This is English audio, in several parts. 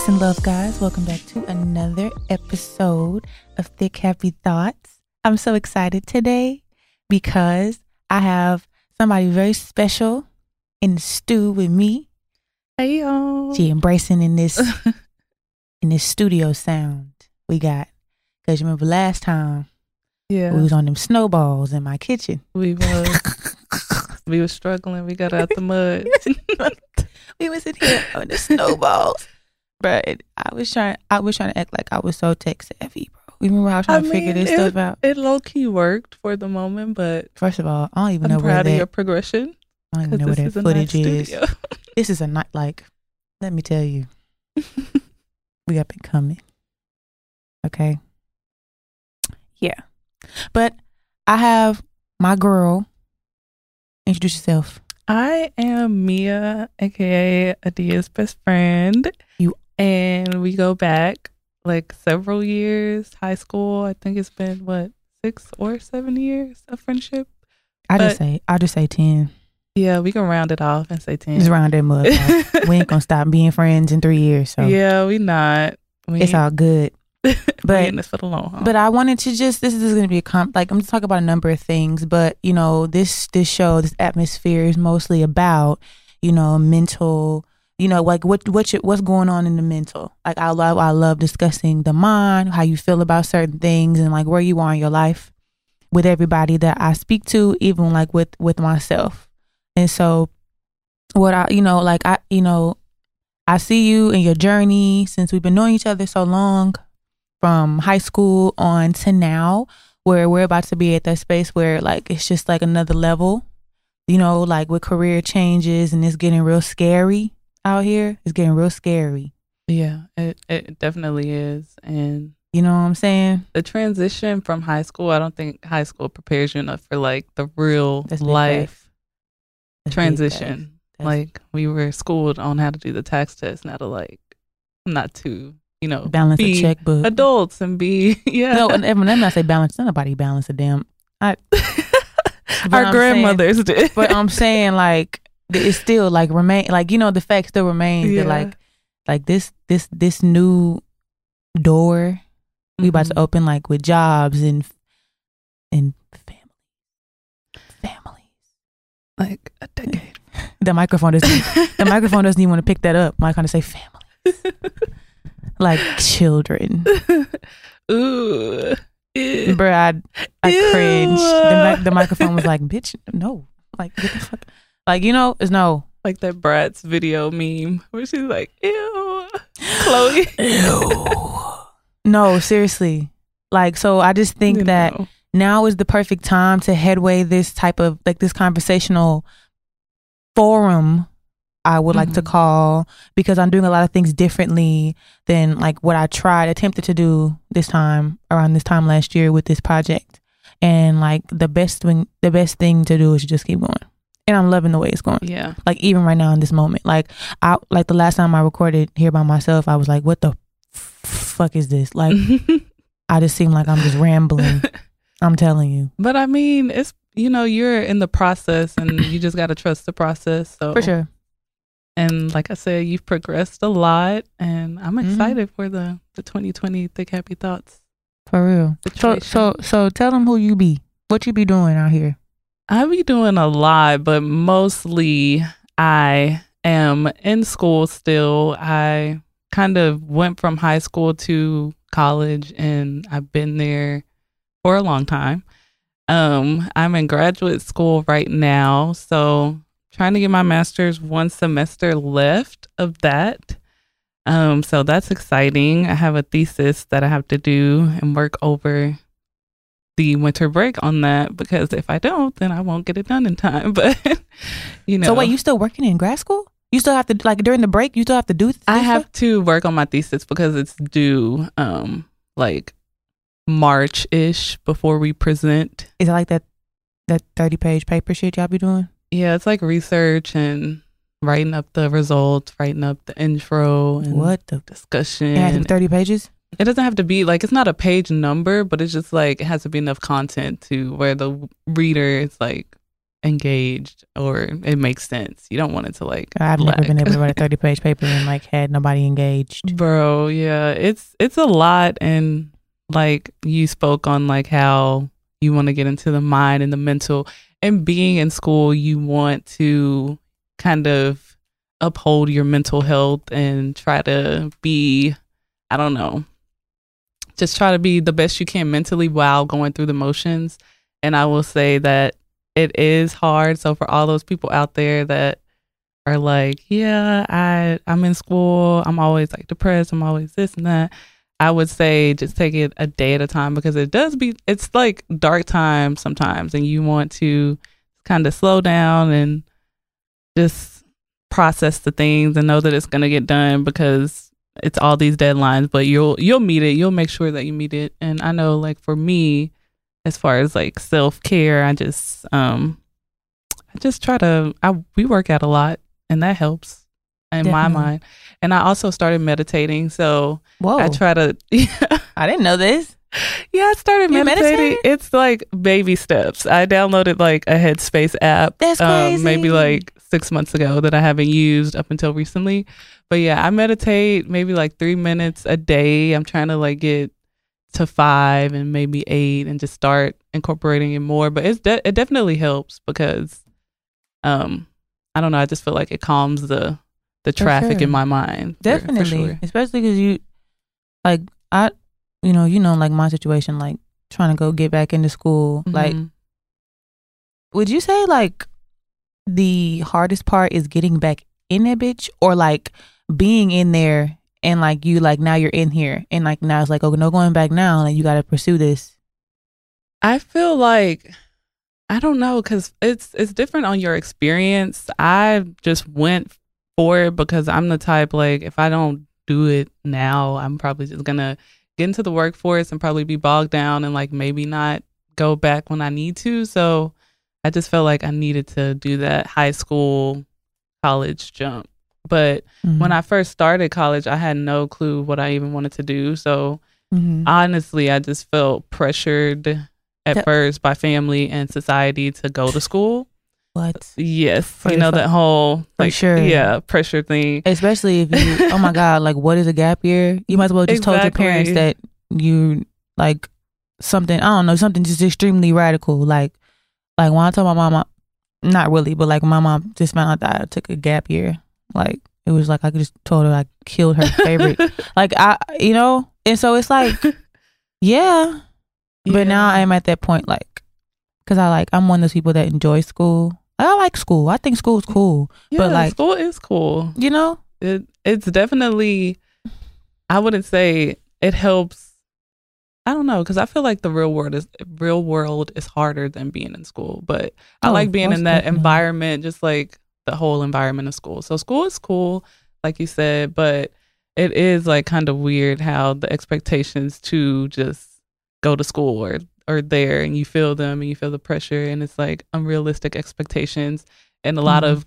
Peace and love, guys. Welcome back to another episode of Thick Happy Thoughts. I'm so excited today because I have somebody very special in the stew with me. Hey y'all. She embracing in this in this studio sound we got. Cause you remember last time Yeah. we was on them snowballs in my kitchen. We was we was struggling. We got out the mud. we was in here on the snowballs. But I was trying I was trying to act like I was so tech savvy, bro. You remember how I was trying I to figure mean, this stuff out? It low key worked for the moment, but First of all, I don't even I'm know where proud that of your progression. I don't even know where that footage is. This is a night like let me tell you. we got been coming. Okay. Yeah. But I have my girl. Introduce yourself. I am Mia, aka Adia's best friend. And we go back like several years, high school. I think it's been what six or seven years of friendship. I just say I just say ten. Yeah, we can round it off and say ten. Just round mug. off. we ain't gonna stop being friends in three years, so Yeah, we not. We it's all good. but- this for the long haul. But I wanted to just this is going to be a comp like I'm going to talk about a number of things, but you know this this show this atmosphere is mostly about you know mental you know like what what you, what's going on in the mental? Like I love I love discussing the mind how you feel about certain things and like where you are in your life with everybody that I speak to even like with with myself. And so what I you know like I you know I see you in your journey since we've been knowing each other so long from high school on to now where we're about to be at that space where like it's just like another level. You know like with career changes and it's getting real scary out here it's getting real scary yeah, it it definitely is. And you know what i'm saying the transition from high school, I don't think high school prepares you enough for like the real That's life transition. That's- Like we were schooled on how to do the tax test, and how to like not to you know balance be a checkbook adults and be yeah. no and when i say balance nobody balance a damn I, Our I'm grandmothers did. but i'm saying like it's still like remain like you know the fact still remains Yeah. that like like this this this new door we about to Mhm. open like with jobs and and family families like a decade. the microphone doesn't the microphone doesn't even want to pick that up my kind of say family like children Ooh. Bruh i, I cringed the, the microphone was like bitch no like get the fuck like you know it's no like that Bratz video meme where she's like, "Ew, Chloe." Ew. no seriously like so i just think You that know. now is the perfect time to headway this type of like this conversational forum I would like to Mhm. call because I'm doing a lot of things differently than like what I tried attempted to do this time around this time last year with this project. And like the best thing the best thing to do is just keep going. And I'm loving the way it's going. yeah, Like even right now in this moment. Like I like the last time I recorded here by myself, I was like, what the f- fuck is this? Like I just seem like I'm just rambling. I'm telling you. but I mean, it's you know, you're in the process, and you just got to trust the process. So For sure. And like I said, you've progressed a lot, and I'm Mhm. excited for the the 2020 Thick Happy Thoughts. For real. So so so tell them who you be. What you be doing out here? I be doing a lot, but mostly I am in school still. I kind of went from high school to college and I've been there for a long time. Um, I'm in graduate school right now, so trying to get my master's one semester left of that. Um, so that's exciting. I have a thesis that I have to do and work over the winter break on that because if I don't, then I won't get it done in time. But you know, So wait, you still working in grad school? You still have to like during the break. You still have to do. I this have stuff? to work on my thesis because it's due um like March ish before we present. Is it like that that thirty page paper shit y'all be doing? Yeah, it's like research and writing up the results, writing up the intro and What the? discussion. It has to be thirty pages. It doesn't have to be like it's not a page number, but it's just like it has to be enough content to where the reader is like engaged or it makes sense. You don't want it to like I've lag. never been able to write a thirty page paper and like had nobody engaged. Bro, yeah, it's it's a lot and like you spoke on like how you want to get into the mind and the mental and being in school you want to kind of uphold your mental health and try to be I don't know. Just try to be the best you can mentally while going through the motions. And I will say that it is hard. So for all those people out there that are like, yeah, I I'm in school, I'm always like depressed, I'm always this and that. I would say just take it a day at a time because it does be it's like dark time sometimes and you want to kind of slow down and just process the things and know that it's going to get done because it's all these deadlines but you'll you'll meet it. You'll make sure that you meet it. And I know like for me as far as like self-care I just um I just try to I we work out a lot and that helps in my mind. And I also started meditating so Whoa, I try to I didn't know this. I started You meditating. It's like baby steps. I downloaded like a Headspace app. That's um, maybe like six months ago that I haven't used up until recently. But yeah, I meditate maybe like three minutes a day. I'm trying to like get to five and maybe eight and just start incorporating it more. But it's de- it definitely helps because um I don't know. I just feel like it calms the the traffic sure. in my mind. for- for Definitely, sure. especially because you, like I, you know, you know, like my situation, like trying to go get back into school. Like, Mhm. would you say like the hardest part is getting back in that bitch, or like being in there and like you like now you're in here and like now it's like oh no going back now, like you got to pursue this. I feel like I don't know because it's it's different on your experience. I just went for it because I'm the type like if I don't do it now, I'm probably just gonna get into the workforce and probably be bogged down and like maybe not go back when I need to. So I just felt like I needed to do that high school college jump. But when I first started college, I had no clue what I even wanted to do. So Mhm. honestly, I just felt pressured at That- first by family and society to go to school. What, Yes, you know that whole like sure. yeah pressure thing. especially if you oh my god, like what is a gap year? You might as well just told your parents that you like something I don't know something just extremely radical. Like like when I told my mom, not really, but like my mom just found out that I took a gap year. Like it was like I just told her I killed her favorite. like I, you know, and so it's like yeah, but now I'm at that point like because I like I'm one of those people that enjoy school. I like school. I think school's cool. yeah, but, like- school is cool. You know, It it's definitely. I wouldn't say it helps. I don't know because I feel like the real world is real world is harder than being in school. But I Oh, like being in that definitely. environment, just like the whole environment of school. So school is cool, like you said, but it is like kind of weird how the expectations to just go to school or are there and you feel them and you feel the pressure and it's like unrealistic expectations and a lot Mhm. of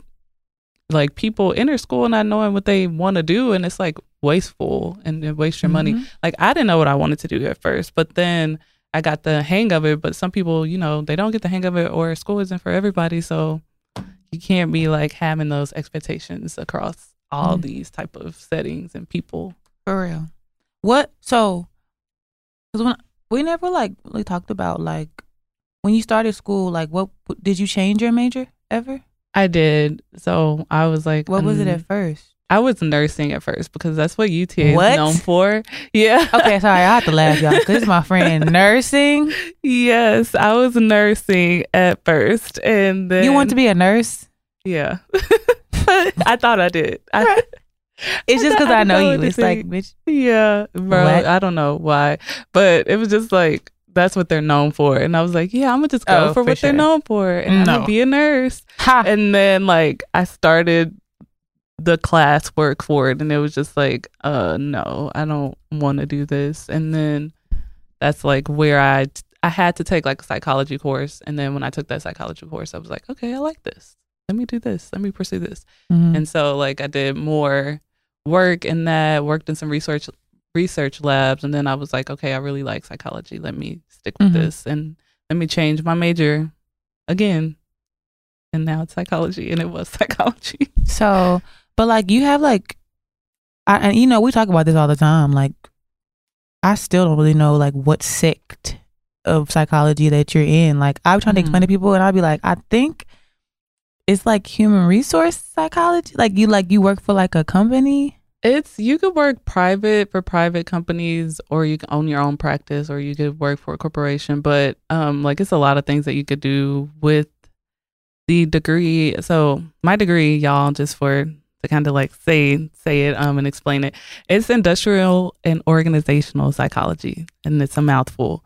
like people enter school not knowing what they want to do and it's like wasteful and it wastes your money Mhm. like I didn't know what I wanted to do at first, but then I got the hang of it. But some people, you know, they don't get the hang of it, or school isn't for everybody. So you can't be like having those expectations across all Mhm. these type of settings and people. For real. What? So, because when we never like really talked about like when you started school, like what did you change your major ever? I did. So I was like, What was it um, at first? I was nursing at first because that's what UTA What? is known for. Yeah. Okay, sorry, I have to laugh, y'all, because this is my friend nursing. yes, I was nursing at first, and then You want to be a nurse? Yeah. I thought I did. I, It's just because I I know know you. It's like, bitch. Yeah, bro. What? I don't know why, but it was just like that's what they're known for, and I was like, yeah, I'm gonna just go Oh, for, for what sure. they're known for, and I'm gonna be a nurse. Ha. And then like I started the class work for it, and it was just like, uh, no, I don't want to do this. And then that's like where I I had to take like a psychology course, and then when I took that psychology course, I was like, okay, I like this. Let me do this. Let me pursue this. Mhm. And so like I did more work in that, worked in some research research labs, and then I was like, okay, I really like psychology. Let me stick with Mhm. this and let me change my major again. and now it's psychology, and it was psychology. So, but like you have like, I, and you know, we talk about this all the time. Like, I still don't really know like what sect of psychology that you're in. Like, I'm trying to Mhm. explain to people, and I'll be like, I think it's like human resource psychology. Like you, like you work for like a company. It's you could work private for private companies, or you can own your own practice, or you could work for a corporation. But um, like it's a lot of things that you could do with the degree. So my degree, y'all, just for to kind of like say say it um and explain it, it's industrial and organizational psychology, and it's a mouthful.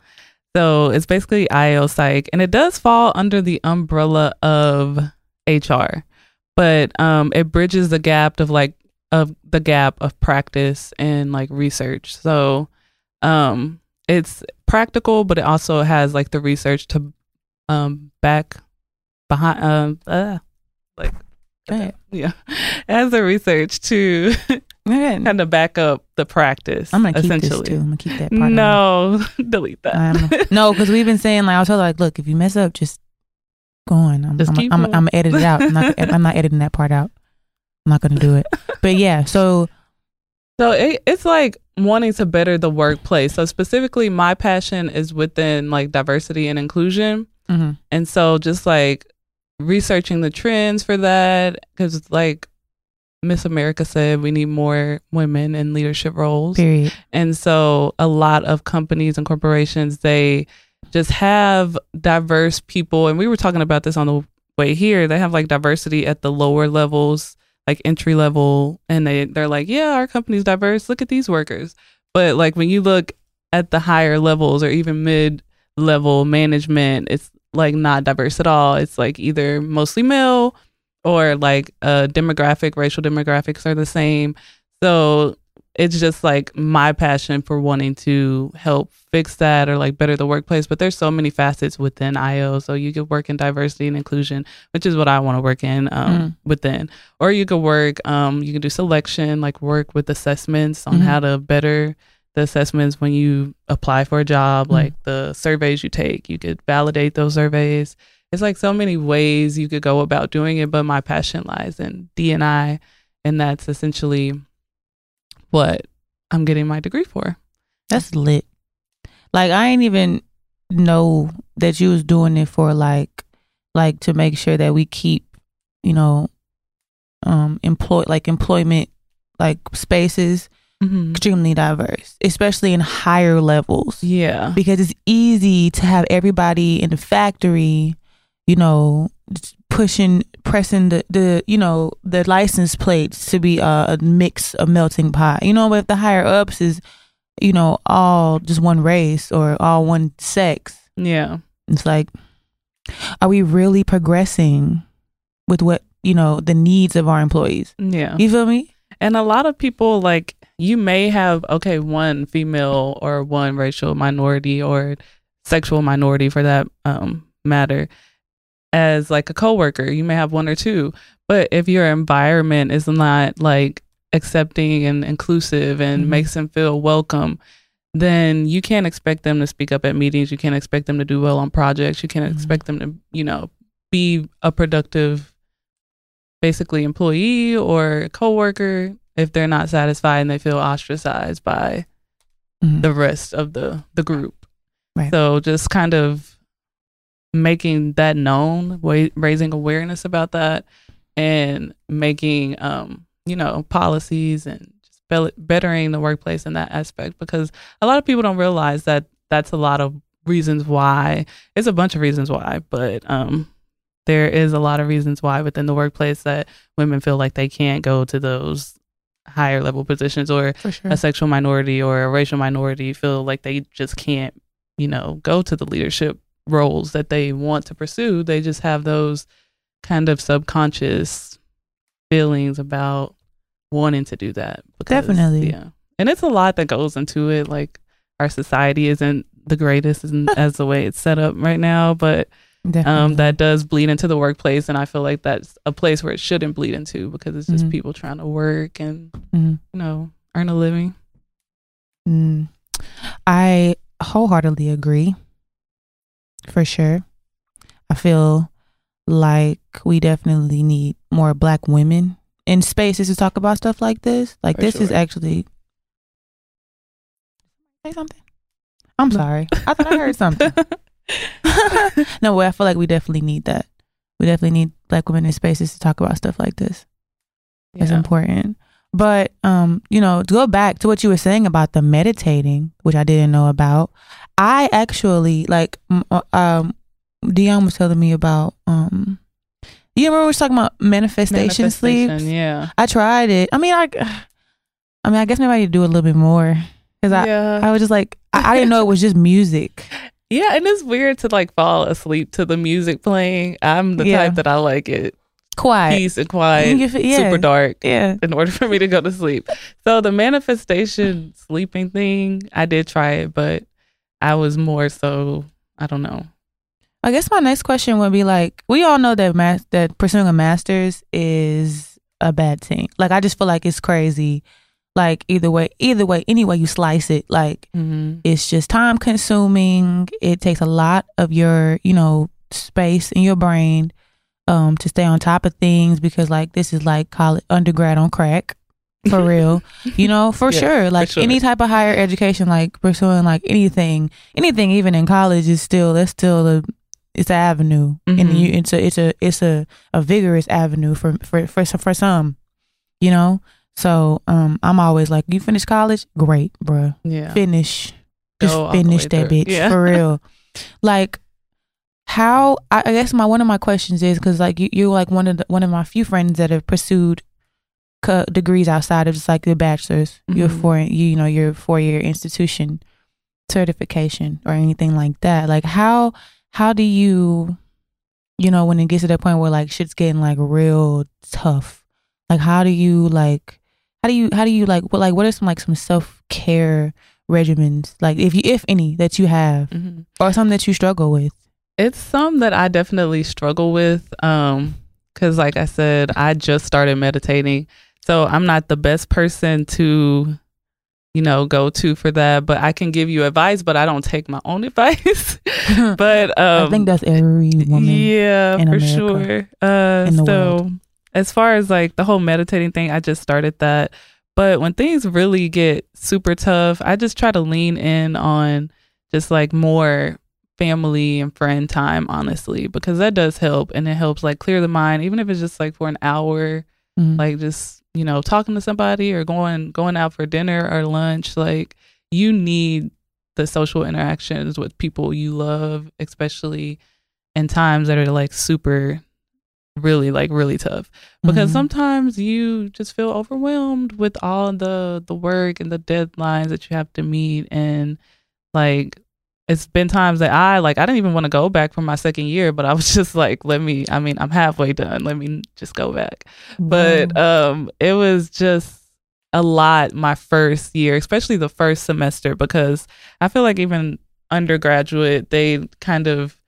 So it's basically IO psych, and it does fall under the umbrella of HR, but um, it bridges the gap of like of the gap of practice and like research. So um it's practical but it also has like the research to um back behind um uh, like ahead. yeah as has the research to kind of back up the practice I'm gonna keep essentially this too. I'm gonna keep that part. no delete that no, because we've been saying like I'll tell her like, look, if you mess up, just go on. I'm, Just I'm, I'm, going. I'm edit it out. I'm not, I'm not editing that part out. I'm not gonna do it. But yeah, so So it, it's like wanting to better the workplace. So specifically, my passion is within like diversity and inclusion, mhm. and so just like researching the trends for that, because like Miss America said, we need more women in leadership roles, period. and so a lot of companies and corporations they just have diverse people, and we were talking about this on the way here. They have like diversity at the lower levels like entry level and they they're like yeah our company's diverse. Look at these workers. But like when you look at the higher levels or even mid level management it's like not diverse at all. It's like either mostly male or like uh demographic racial demographics are the same. So it's just like my passion for wanting to help fix that or like better the workplace but there's so many facets within io so you could work in diversity and inclusion which is what i want to work in um, Mm. within or you could work um you can do selection like work with assessments on Mhm. how to better the assessments when you apply for a job Mhm. like the surveys you take you could validate those surveys it's like so many ways you could go about doing it but my passion lies in d&i and that's essentially what i'm getting my degree for That's lit. Like I ain't even know that you was doing it for like like to make sure that we keep, you know, um employ like employment like spaces mm-hmm. extremely diverse, especially in higher levels. yeah Because it's easy to have everybody in the factory, you know, pushing pressing the, the you know, the license plates to be a, a mix, a melting pot. You know, but if the higher ups is you know, all just one race or all one sex. yeah It's like, are we really progressing with what, you know, the needs of our employees? yeah You feel me? And a lot of people like you may have okay one female or one racial minority or sexual minority for that um matter as like a coworker. You may have one or two, but if your environment is not like accepting and inclusive and Mhm. makes them feel welcome, then you can't expect them to speak up at meetings. You can't expect them to do well on projects. You can't Mhm. expect them to, you know, be a productive basically employee or coworker if they're not satisfied and they feel ostracized by Mhm. the rest of the the group. Right. So just kind of making that known, wa- raising awareness about that, and making um you know policies and just bel- bettering the workplace in that aspect because a lot of people don't realize that that's a lot of reasons why. It's a bunch of reasons why, but um there is a lot of reasons why within the workplace that women feel like they can't go to those higher level positions or sure. a sexual minority or a racial minority feel like they just can't, you know, go to the leadership roles that they want to pursue. They just have those kind of subconscious feelings about wanting to do that. Definitely. Yeah. And it's a lot that goes into it. Like our society isn't the greatest in- as the way it's set up right now, but um, that does bleed into the workplace. And I feel like that's a place where it shouldn't bleed into because it's just Mhm. people trying to work and, Mhm. you know, earn a living. Mm. I wholeheartedly agree. For sure. I feel like we definitely need more black women in spaces to talk about stuff like this. Like this is actually say something. I'm sorry. I thought I heard something. no, well, I feel like we definitely need that. We definitely need black women in spaces to talk about stuff like this. It's important. But um, you know, to go back to what you were saying about the meditating, which I didn't know about. I actually like uh, um Dion was telling me about um you remember we was talking about manifestation, sleeps? Manifestation, Yeah. I tried it. I mean I I mean I guess maybe I need to do a little bit more cuz I yeah. I was just like I, I didn't know it was just music. yeah, and it's weird to like fall asleep to the music playing. I'm the Yeah. type that I like it Quiet. peace and quiet, yeah. super dark. Yeah. in order for me to go to sleep. So the manifestation sleeping thing, I did try it, but I was more so I don't know. I guess my next question would be like, we all know that mas- that pursuing a master's is a bad thing. Like, I just feel like it's crazy. Like either way, either way, any way you slice it, like Mm-hmm. it's just time consuming. It takes a lot of your, you know, space in your brain, um, to stay on top of things because like this is like college undergrad on crack. For real, you know, for Yeah, sure. Like sure. any type of higher education, like pursuing like anything, anything even in college is still that's still a it's an avenue and Mhm. you it's a it's a it's a, a vigorous avenue for for for for some you know so um i'm always like you finish college great bruh Yeah. finish just Go finish that through. bitch Yeah. for real like how I, I guess my one of my questions is because like you, you're like one of the, one of my few friends that have pursued co- degrees outside of just like your bachelor's your Mhm. four you, you know your four year institution certification or anything like that like how how do you you know when it gets to that point where like shit's getting like real tough like how do you like how do you how do you like what like what are some like some self-care regimens like if you if any that you have Mhm. or something that you struggle with It's some that I definitely struggle with. Um, cause like I said, I just started meditating. So I'm not the best person to, you know, go to for that. But I can give you advice, but I don't take my own advice. but um i think that's every woman Yeah, for America, sure. Uh in the so world. as far as like the whole meditating thing, I just started that. But when things really get super tough, I just try to lean in on just like more family and friend time, honestly, because that does help and it helps like clear the mind, even if it's just like for an hour, Mhm. like just, you know, talking to somebody or going going out for dinner or lunch. Like you need the social interactions with people you love, especially in times that are like super really like really tough because Mhm. sometimes you just feel overwhelmed with all the the work and the deadlines that you have to meet and like it's been times that I like I didn't even want to go back for my second year but I was just like let me I mean I'm halfway done let me just go back. But um it was just a lot my first year especially the first semester because i feel like even undergraduate they kind of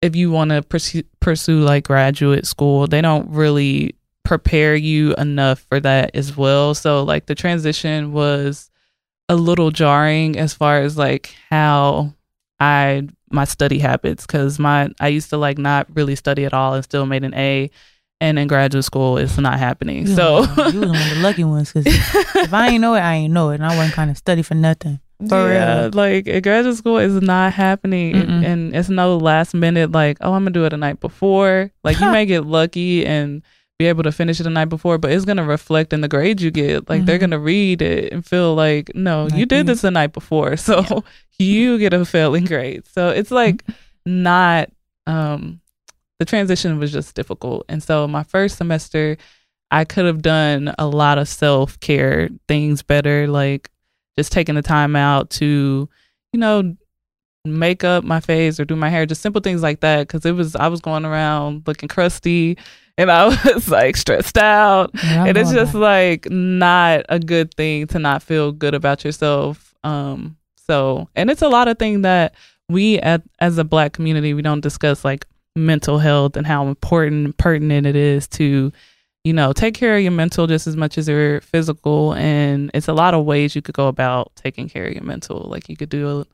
if you want to pursue, pursue like graduate school they don't really prepare you enough for that as well. So like the transition was a little jarring as far as like how i my study habits because my i used to like not really study at all and still made an a and in graduate school it's not happening You so you was one of the lucky ones because if I ain't know it, I ain't know it, and I wasn't kind of study for nothing. For yeah, real. like graduate school is not happening, and, and it's no last minute. Like, oh, I'm gonna do it the night before. Like, you may get lucky and be able to finish it the night before, but it's gonna reflect in the grades you get. Like, they're Mhm. gonna read it and feel like, no, you did this the night before, so you get a failing grade. So it's like Mm-hmm. not. Um, the transition was just difficult, and so my first semester, I could have done a lot of self care things better, like just taking the time out to, you know, make up my face or do my hair, just simple things like that. Cause it was, I was going around looking crusty and I was like stressed out. Yeah, and it's just that. like not a good thing to not feel good about yourself. Um, so, and it's a lot of things that we at, as a black community, we don't discuss like mental health and how important and pertinent it is to you know, take care of your mental just as much as your physical. And it's a lot of ways you could go about taking care of your mental. Like you could do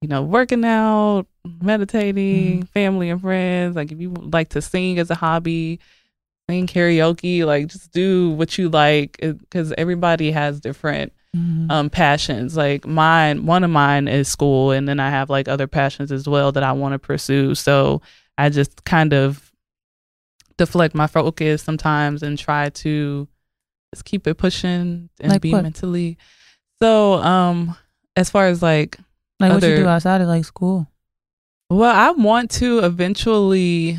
you know, working out, meditating, family and friends. Like if you like to sing as a hobby, sing karaoke, like just do what you like because everybody has different Mhm. um passions. Like mine, one of mine is school, and then I have like other passions as well that I want to pursue. So I just kind of deflect my focus sometimes and try to just keep it pushing and Like be what? mentally. So um as far as like like what you do outside of like school. well, I want to eventually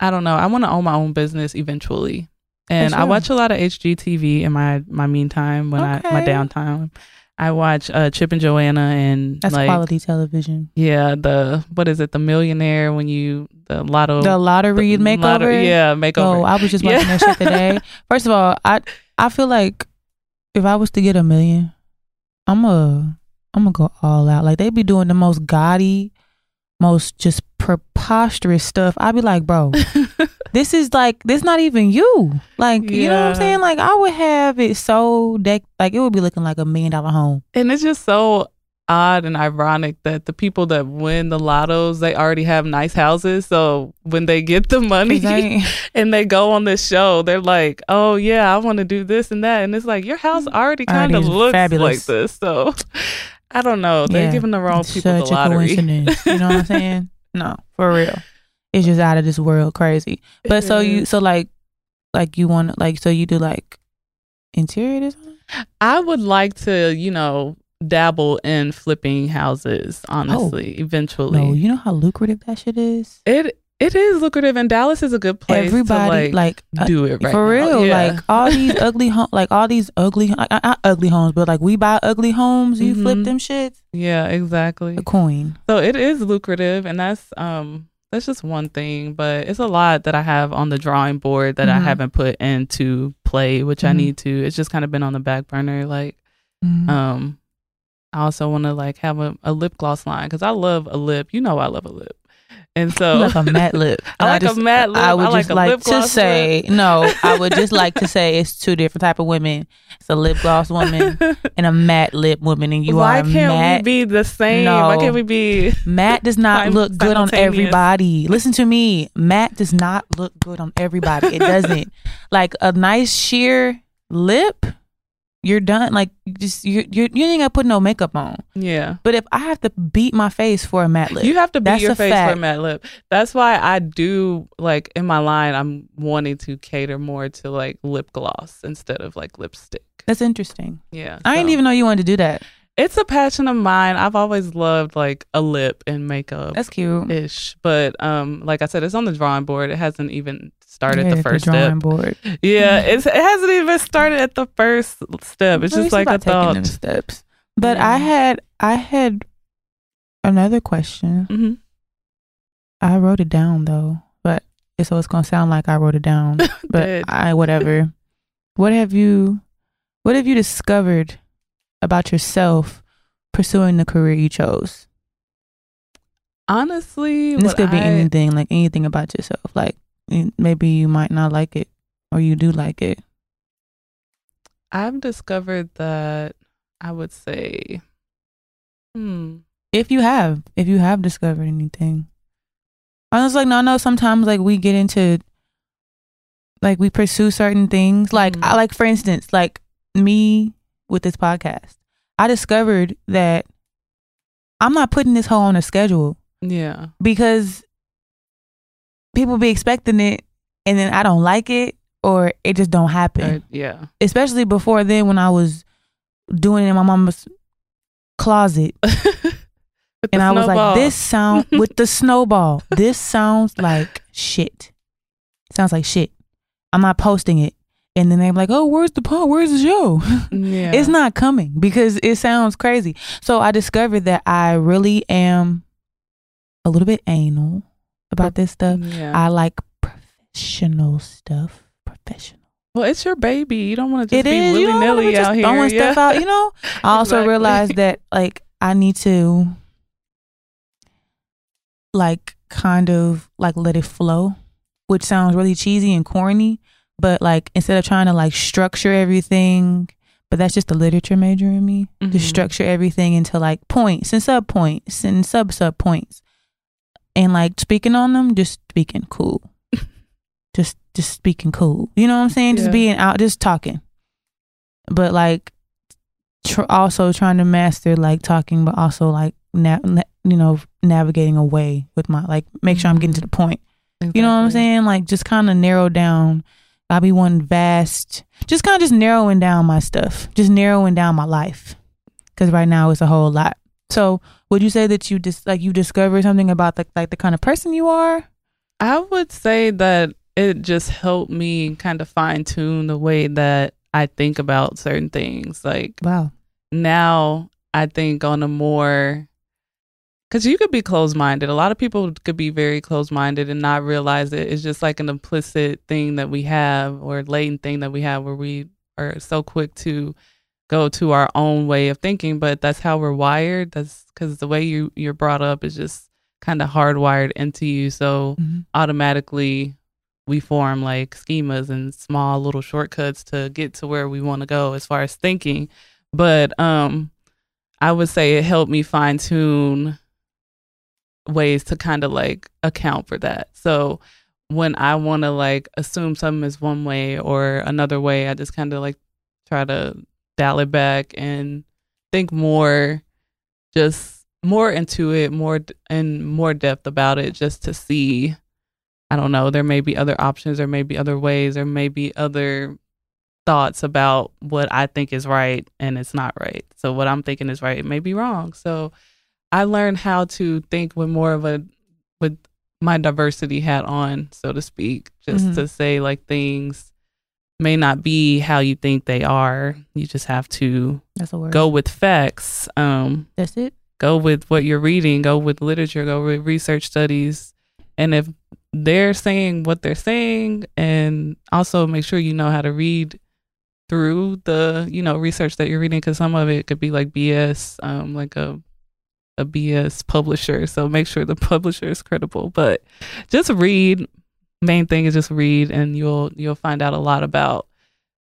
I don't know, I want to own my own business eventually. And I watch a lot of HGTV in my my meantime when I my downtime. I watch uh Chip and Joanna and That's like quality television. yeah, the what is it, the millionaire when you the lotto The lottery the makeover. lotto- yeah, Oh. I was just watching Yeah. that shit today. First of all, I I feel like if I was to get a million, I'm a I'm gonna go all out. Like they be doing the most gaudy, most just preposterous stuff. I'd be like, bro, this is like this not even you. Like you know what I'm saying? Like I would have it so decked like it would be looking like a million dollar home. And it's just so odd and ironic that the people that win the lottos, they already have nice houses. So when they get the money and they go on this show, they're like, "Oh yeah, I want to do this and that," and it's like your house already kind of Mm. Looks fabulous. like this. So I don't know. They're Yeah. giving the wrong It's people the such a coincidence. You know what I'm saying? No, for real. It's just out of this world crazy. But so you so like like you want like so you do like interior design? I would like to, you know, dabble in flipping houses. Oh. Honestly, eventually, Oh. No, you know how lucrative that shit is? it it is lucrative, and Dallas is a good place. Everybody to, like, like, uh, do it right for real. Yeah. Like all these ugly home like all these ugly not ugly homes, but like we buy ugly homes, you flip Mhm. them shits. yeah, exactly. A coin. So it is lucrative, and that's um that's just one thing, but it's a lot that I have on the drawing board that I Mhm. haven't put into play, which I Mhm. need to. It's just kind of been on the back burner. Like, Mhm. um, I also want to like have a, a lip gloss line because I love a lip. You know, I love a lip, and so like a matte lip. I like a just- matte lip. I would I like just a like lip to say no. I would just like to say it's two different type of women. It's a lip gloss woman and a matte lip woman, and you Why are can't matte. we be the same? No. Why can't we be? matte does not look good on everybody. Listen to me. Matte does not look good on everybody. It doesn't. like a nice sheer lip, you're done. Like just you you you ain't gotta put no makeup on. Yeah. But if I have to beat my face for a matte lip, You have to beat your face for a fact. matte lip. That's why I do like in my line. I'm wanting to cater more to like lip gloss instead of like lipstick. that's interesting. Yeah, I didn't even know you wanted to do that. It's a passion of mine. I've always loved like a lip and makeup That's cute. ish, but um, like I said, it's on the drawing board. It hasn't even started Yeah, the first drawing step. board. Yeah, it's, it hasn't even started at the first step. It's Well, just like a thought. steps. But I had I had another question. hmm I wrote it down though, but so it's gonna sound like I wrote it down. But I whatever. what have you what have you discovered about yourself pursuing the career you chose? Honestly, And this could be I- anything, like anything about yourself. Like mm, maybe you might not like it or you do like it. I've discovered that I would say, hmm, If you have, if you have discovered anything. I was like, no, no, sometimes like we get into like we pursue certain things. Like Mhm. I like for instance, like me with this podcast. I discovered that I'm not putting this whole on a schedule yeah, because people be expecting it and then I don't like it or it just don't happen. or- yeah, Especially before then when I was doing it in my mama's closet and I was like, this sound with the snowball. This sounds like shit. Sounds like shit. I'm not posting it. And then they're like, oh, where's the pod? Where's the show? yeah, It's not coming because it sounds crazy. So I discovered that I really am a little bit anal about this stuff. Yeah. I like professional stuff. Professional. well, it's your baby. You don't want to It just be is. willy nilly just out here. throwing yeah. stuff out. You know. I also Exactly. realized that like I need to like kind of like let it flow, which sounds really cheesy and corny, but like instead of trying to like structure everything, but that's just the literature major in me. Mhm. To structure everything into like points and sub points and sub sub points, and like speaking on them, just speaking cool, just just speaking cool. You know what I'm saying? Just being out, just talking. But like, tr- also trying to master like talking, but also like na- na- you know navigating away with my like make sure I'm getting to the point. You know what I'm saying? Like just kind of narrow down. I'll be one vast, just kind of just narrowing down my stuff, just narrowing down my life. Because right now it's a whole lot. So would you say that you just like you discovered something about the like the kind of person you are? I would say that it just helped me kind of fine tune the way that I think about certain things. Like Wow. now, I think on a more because you could be closed minded. A lot of people could be very closed minded and not realize it. It's just like an implicit thing that we have or latent thing that we have where we are so quick to go to our own way of thinking. But that's how we're wired. That's because the way you you're brought up is just kind of hardwired into you. So Mhm. automatically we form like schemas and small little shortcuts to get to where we want to go as far as thinking. But um I would say it helped me fine tune ways to kind of like account for that. So when I want to like assume something is one way or another way, I just kind of like try to dial it back and think more just more into it, more and more depth about it just to see I don't know, there may be other options, there may be other ways, there may be other thoughts about what I think is right and it's not right. So what I'm thinking is right, it may be wrong. So I learned how to think with more of a with my diversity hat on, so to speak, just Mhm. to say like things may not be how you think they are. You just have to That's a word. go with facts. Um That's it. go with what you're reading, go with literature, go with research studies. And if they're saying what they're saying, and also make sure you know how to read through the, you know, research that you're reading, because some of it could be like BS, um, like a a BS publisher. So make sure the publisher is credible. But just read. Main thing is just read, and you'll you'll find out a lot about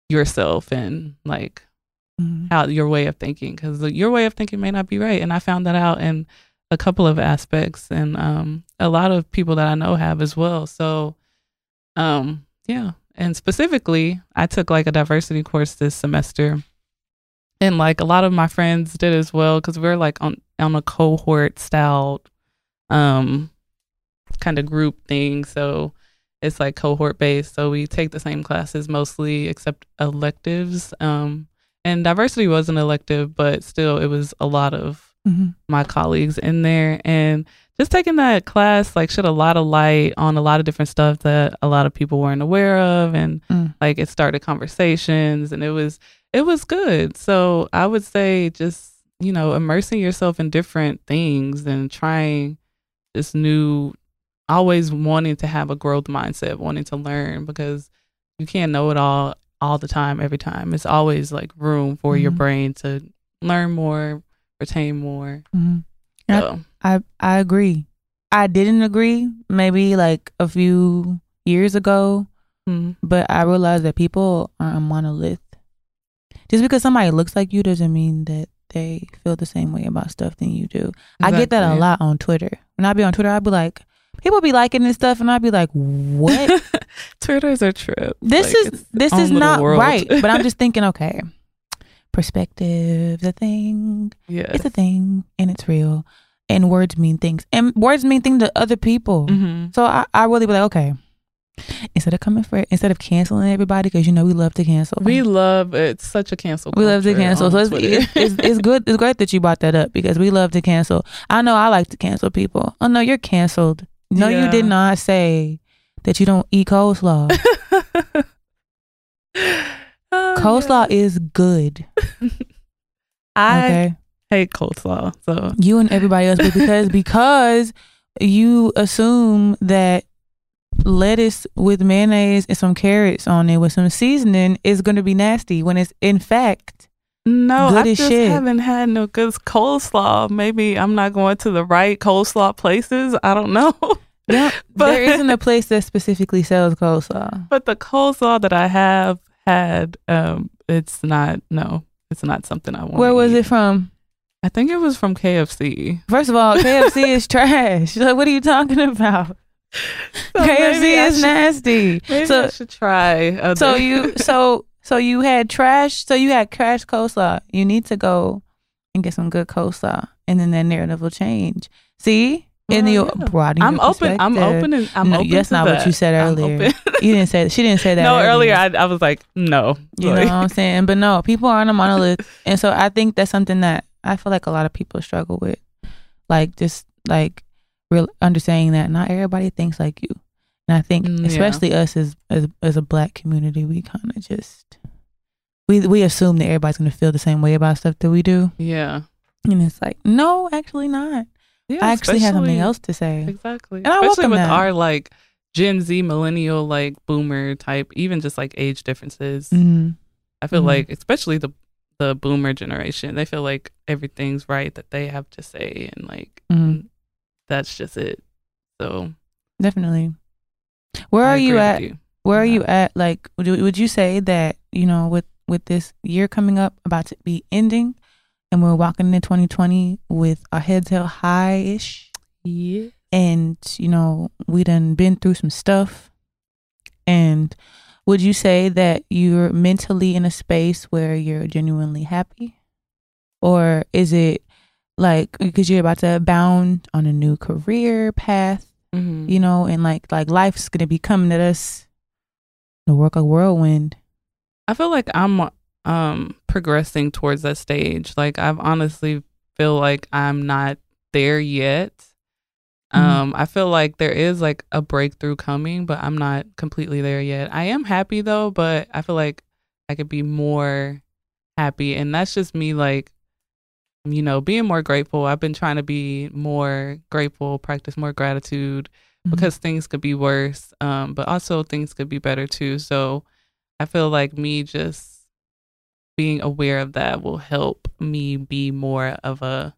yourself and like Mhm. how your way of thinking because your way of thinking may not be right. And i found that out in a couple of aspects and um a lot of people that i know have as well. So um yeah. And specifically i took like a diversity course this semester. And like a lot of my friends did as well because we're like on on a cohort style um kind of group thing. So it's like cohort based so we take the same classes mostly except electives um and diversity was an elective, but still, it was a lot of Mhm. my colleagues in there. And just taking that class, like, shed a lot of light on a lot of different stuff that a lot of people weren't aware of. And Mm. like, it started conversations and it was, it was good. So I would say just, you know, immersing yourself in different things and trying this new, always wanting to have a growth mindset, wanting to learn because you can't know it all all the time, every time. It's always like room for your Mhm. brain to learn more, retain more. Mhm. So, I I agree. I didn't agree maybe like a few years ago, mm, but I realized that people aren't a monolith. Just because somebody looks like you doesn't mean that they feel the same way about stuff than you do. I get that a lot on Twitter. When I be on Twitter, I'd be like, people be liking this stuff, and I'd be like, what? Twitter's a trip. this Like, is this is not world. right. But I'm just thinking, okay, perspective's a thing. yeah. It's a thing, and it's real. And words mean things, and words mean things to other people. hmm So I, I really be like, okay, instead of coming for instead of canceling everybody, because you know we love to cancel. We love it. it's such a cancel. We love to cancel. So it's, it's, it's, it's good. It's great that you brought that up because we love to cancel. I know I like to cancel people. Oh no, you're canceled. No, you did not say that you don't eat coleslaw. Oh, coleslaw yeah. is good. I Okay, hate coleslaw. So you and everybody else, but because because you assume that lettuce with mayonnaise and some carrots on it with some seasoning is going to be nasty when it's in fact no, Good I just shit. haven't had no good coleslaw. Maybe I'm not going to the right coleslaw places. I don't know. yeah, But- there isn't a place that specifically sells coleslaw. But the coleslaw that I have had, um, it's not no. it's not something I want. Where was it from? I think it was from KFC. First of all, KFC is trash. Like, what are you talking about? So KFC is should- nasty. Maybe I So, should try. Other. so you, so, so you had trash. So you had trash coleslaw. You need to go and get some good coleslaw, and then that narrative will change. See, in Well, your yeah. broaden I'm open. I'm open. And, I'm no, open. that's not what you said earlier. You didn't say she didn't say that. no, earlier. earlier I, I was like, no. You know what I'm saying? But no, people aren't a monolith. And so I think that's something that I feel like a lot of people struggle with. Like just like real understanding that not everybody thinks like you. And I think Mm, yeah. especially us as as as a black community, we kind of just we we assume that everybody's gonna feel the same way about stuff that we do. yeah. And it's like, no, actually not. Yeah. I actually have something else to say. Exactly. And I Especially with that. our like Gen Z, millennial, like boomer type, even just like age differences. Mhm. I feel Mhm. like, especially the the boomer generation, they feel like everything's right that they have to say, and like Mhm. that's just it. So Definitely. Where I are you at you. Where are you at? Like, would you, would you say that you know, with with this year coming up, about to be ending, and we're walking into 2020 with our heads held high ish, Yeah. and you know, we done been through some stuff, and would you say that you're mentally in a space where you're genuinely happy, or is it like because you're about to bound on a new career path? Mhm. you know, and like like life's gonna be coming at us the work a whirlwind. I feel like I'm um progressing towards that stage. Like I've honestly feel like I'm not there yet. Mhm. Um I feel like there is like a breakthrough coming, but I'm not completely there yet. I am happy though, but I feel like I could be more happy and that's just me like you know, being more grateful. I've been trying to be more grateful, practice more gratitude Mhm. because things could be worse um but also things could be better too so i feel like me just being aware of that will help me be more of a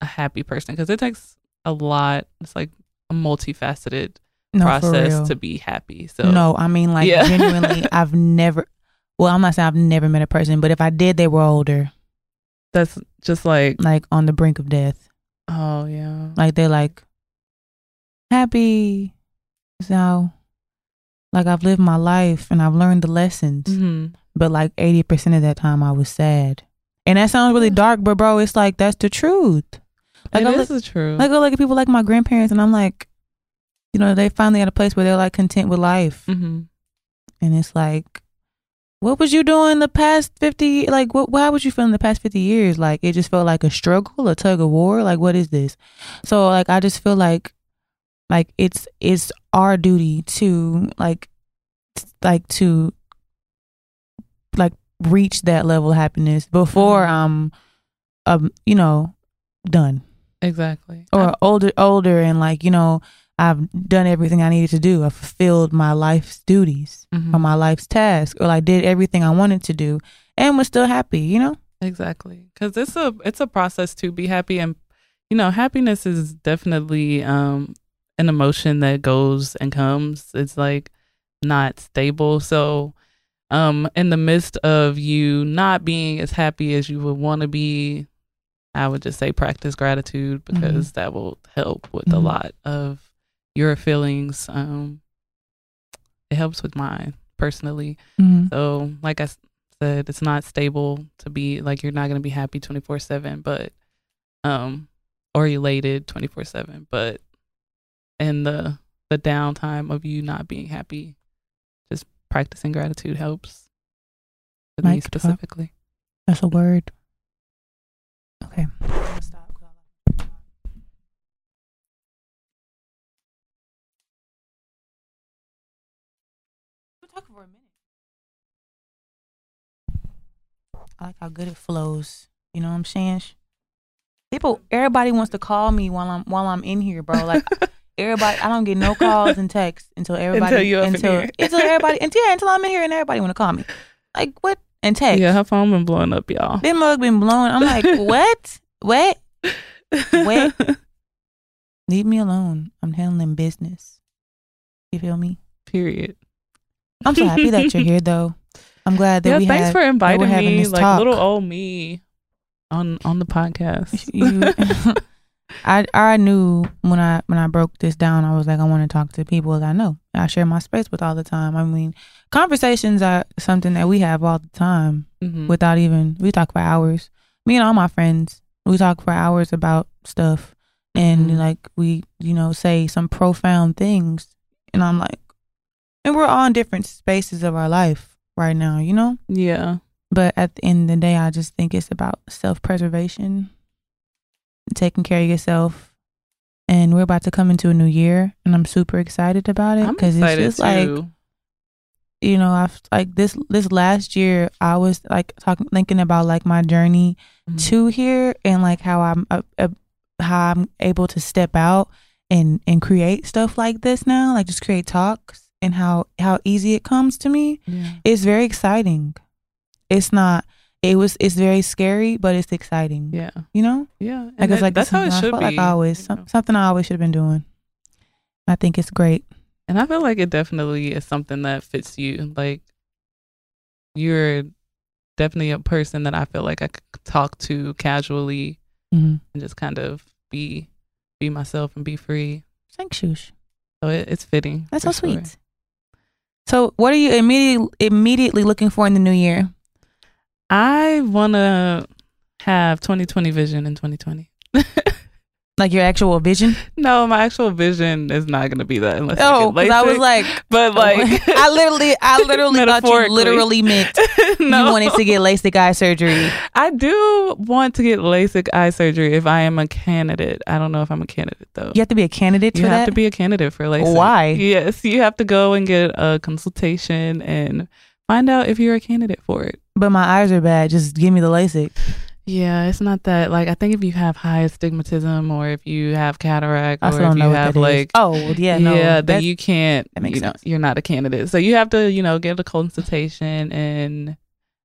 a happy person because it takes a lot it's like a multifaceted no, process to be happy so no, I mean like Yeah. genuinely, I've never. Well, I'm not saying I've never met a person, but if I did, they were older, that's just like like on the brink of death. oh yeah Like they're like happy. So, like I've lived my life and I've learned the lessons, hmm but like eighty percent of that time I was sad. And that sounds really dark, but bro, it's like that's the truth. Like it I is look, the truth like I look at people like my grandparents, and I'm like, you know, they finally at a place where they're like content with life, hmm and it's like, what was you doing the past fifty? Like, what? How was you feeling the past fifty years? Like, it just felt like a struggle, a tug of war. Like, what is this? So, like, I just feel like, like it's it's our duty to like, like to like reach that level of happiness before Mhm. I'm, um, you know, done exactly or older older and like you know i've done everything i needed to do i fulfilled my life's duties Mhm. or my life's task or like did everything i wanted to do and was still happy you know Exactly. Cuz it's a it's a process to be happy and you know, happiness is definitely um an emotion that goes and comes. It's like not stable. So um in the midst of you not being as happy as you would want to be, I would just say practice gratitude because that will help with a Mhm. lot of your feelings. Um it helps with mine personally. mm-hmm. So, like I said, it's not stable to be like you're not going to be happy 24 7, but, um, or elated 24 7. But in the, the downtime of you not being happy, just practicing gratitude helps for me drop. specifically. that's a word okay I like how good it flows. You know what I'm saying? People, everybody wants to call me while I'm while I'm in here, bro. Like everybody, I don't get no calls and texts until everybody Until you until until everybody until yeah, until I'm in here and everybody want to call me. Like what? And text. Yeah, her phone been blowing up, y'all. Them mug been blowing. I'm like, what? What? What? Leave me alone. I'm handling business. You feel me? Period. I'm so happy that you're here though. I'm glad that yeah, we thanks had, for inviting me, this like talk. little old me, on on the podcast. you, I I knew when I when I broke this down, I was like, I want to talk to people that I know. I share my space with all the time. I mean, conversations are something that we have all the time Mhm. without even we talk for hours. Me and all my friends, we talk for hours about stuff, and Mhm. like we you know say some profound things, and I'm like, and we're all in different spaces of our life right now, you know. yeah, But at the end of the day, I just think it's about self preservation, taking care of yourself. And we're about to come into a new year, and I'm super excited about it because it's just like you know, I've like this this last year, I was like talking, thinking about like my journey Mhm. to here, and like how I'm uh, uh, how I'm able to step out and and create stuff like this now, like just create talks, and how how easy it comes to me Yeah. it's very exciting. It's not. It was. It's very scary, but it's exciting. yeah, You know, yeah. like And it's that- like that's how it something I should felt be. like I always some, know. something I always should have been doing. I think it's great. And I feel like it definitely is something that fits you. Like you're definitely a person that I feel like I could talk to casually Mm-hmm. and just kind of be be myself and be free. Thanks, Shush. So it, it's fitting. That's so sure. sweet. So, what are you immediately immediately looking for in the new year? I want to have 2020 vision in 2020. Like your actual vision? No, my actual vision is not going to be that unless Oh, I I was like, but oh like I literally, I literally thought you literally meant no. you wanted to get LASIK eye surgery. I do want to get LASIK eye surgery if I am a candidate. I don't know if I'm a candidate though. You have to be a candidate You have that. to be a candidate for LASIK. Why? Yes, you have to go and get a consultation and find out if you're a candidate for it. but my eyes are bad. Just give me the LASIK. Yeah, it's not that like I think if you have high astigmatism or if you have cataract I or if you have that is. like Oh, well, yeah, no. yeah, then that- you can't. that makes you know, sense. you're not a candidate. So you have to, you know, get a consultation. And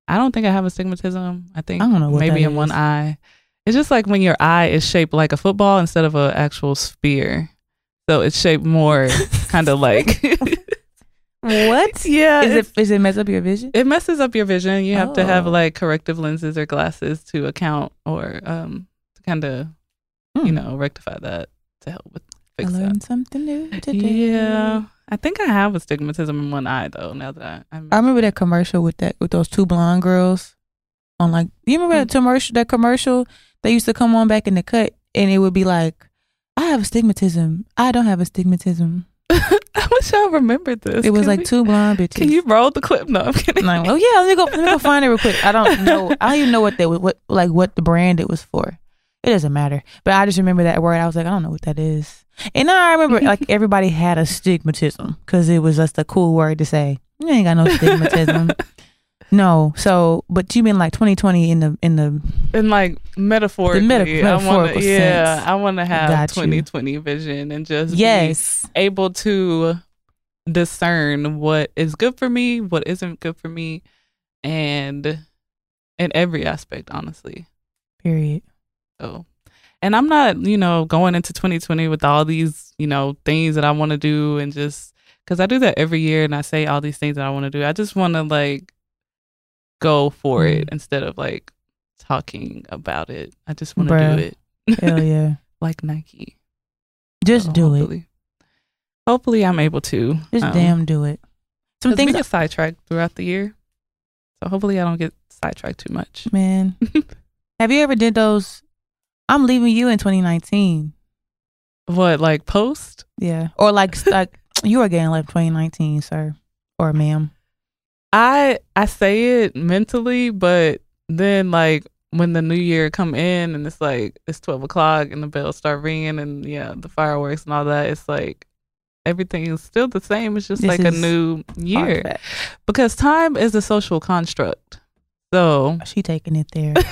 I don't think I have astigmatism. I think I don't know maybe in one eye. It's just like when your eye is shaped like a football instead of an actual sphere. So it's shaped more kind of like. what? yeah, Is it's- it mess up your vision? it messes up your vision. You have to have Oh. like corrective lenses or glasses to account or um to kind of you Hmm. know rectify that to help with I fix that. learned something new today. Yeah, I think I have astigmatism in one eye though. Now that I, I'm, I remember that commercial with that with those two blonde girls on like. You remember Hmm. that commercial? That commercial they used to come on back in the cut, and it would be like, "I have astigmatism. I don't have astigmatism." I wish I remembered this. It was Can like we- two blonde bitches. Can you roll the clip? No, I'm kidding. Like, oh yeah, let me go. Let me go find it real quick. I don't know. I don't even know what they was- what like what the brand it was for. It doesn't matter. But I just remember that word. I was like, I don't know what that is. And I remember like everybody had a stigmatism because it was just a cool word to say. You ain't got no astigmatism. No. So, but you mean like 2020 in the in the In like metaphorically, meta- I wanna, metaphorical yeah. I want to have Got you. 2020 vision and just be yes. able to discern what is good for me, what isn't good for me, and in every aspect, honestly. Period. So, and I'm not, you know, going into 2020 with all these, you know, things that I want to do and just because I do that every year and I say all these things that I want to do. I just want to like go for Mm. it instead of like talking about it. I just want to do it Hell yeah. like Nike. Just So do it. hopefully, Hopefully, I'm able to. Just um, damn do it. Some 'cause we things, get sidetracked throughout the year. So hopefully, I don't get sidetracked too much. man. Have you ever did those? I'm leaving you in 2019. What like post? Yeah. Or like like you are getting left 2019, sir or ma'am. I I say it mentally, but then like when the new year come in and it's like it's twelve o'clock and the bells start ringing and yeah the fireworks and all that, it's like everything is still the same. It's just This like a new year Artifact. because time is a social construct. So oh, She taking it there.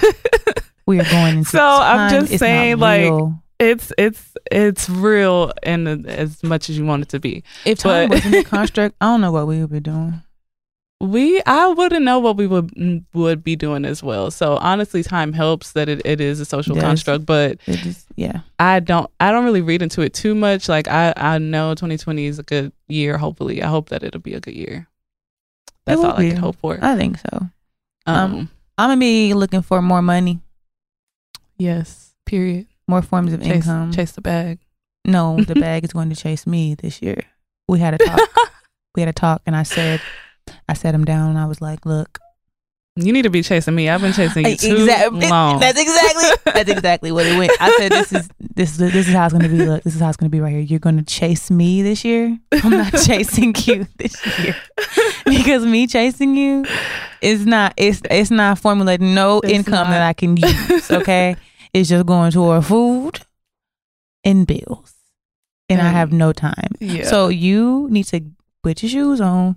We are going into So, I'm just not saying, like, it's it's it's real and as much as you want it to be. if time but- wasn't a construct, I don't know what we would be doing. We I wouldn't know what we would would be doing as well. So honestly, time helps that it, it is a social Yes. construct, but It yeah. I don't I don't really read into it too much. Like I I know 2020 is a good year. Hopefully, I hope that it'll be a good year. That's all I be. can hope for. I think so. Um, I'm gonna be looking for more money, yes. Period. more forms of Chase, income. chase the bag. No, the bag is going to chase me this year. We had a talk. we had a talk, and I said, I sat him down, and I was like, "Look, You need to be chasing me. I've been chasing you too Exact- long. That's exactly that's exactly what it went. I said, "This is this is this is how it's going to be. Look, this is how it's going to be right here. You're going to chase me this year. I'm not chasing you this year because me chasing you is not it's it's not formulating no It's income not. that I can use. Okay, it's just going toward food and bills, and I have no time. yeah. So you need to put your shoes on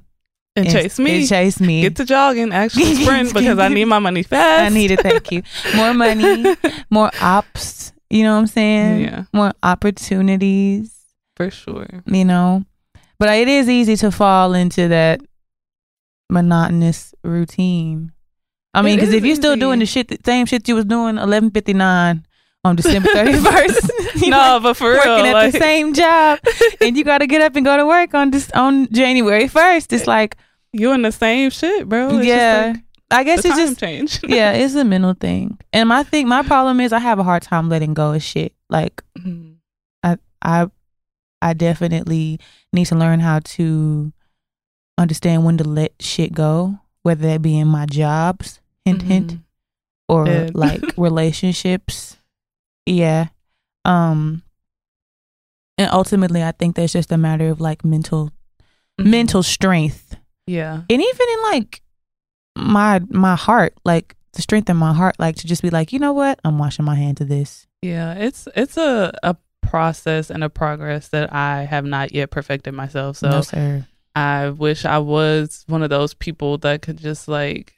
and chase me. and chase me. Get to jogging, actually sprint because I need my money fast. I need it. Thank you. More money, more ops. You know what I'm saying? Yeah, More opportunities. for sure. You know, but it is easy to fall into that monotonous routine. I mean, because if you're still doing the shit, the same shit you was doing 11:59 on December 31st, you no, but for working real, at like, the same job, and you got to get up and go to work on this on January 1st. It's like, you in the same shit, bro. It's yeah, just I guess it's just change. yeah, it's a mental thing. And my thing, my problem is I have a hard time letting go of shit. Like Mhm. I, I definitely need to learn how to understand when to let shit go, whether that be in my jobs, hint hint, Mhm. or Dead. like relationships. Yeah. Um. And ultimately, I think that's just a matter of like mental Mhm. mental strength, Yeah, and even in like my my heart, like the strength in my heart, like to just be like, you know what, I'm washing my hands of this. yeah. It's it's a a process and a progress that I have not yet perfected myself. So no, sir. I wish I was one of those people that could just like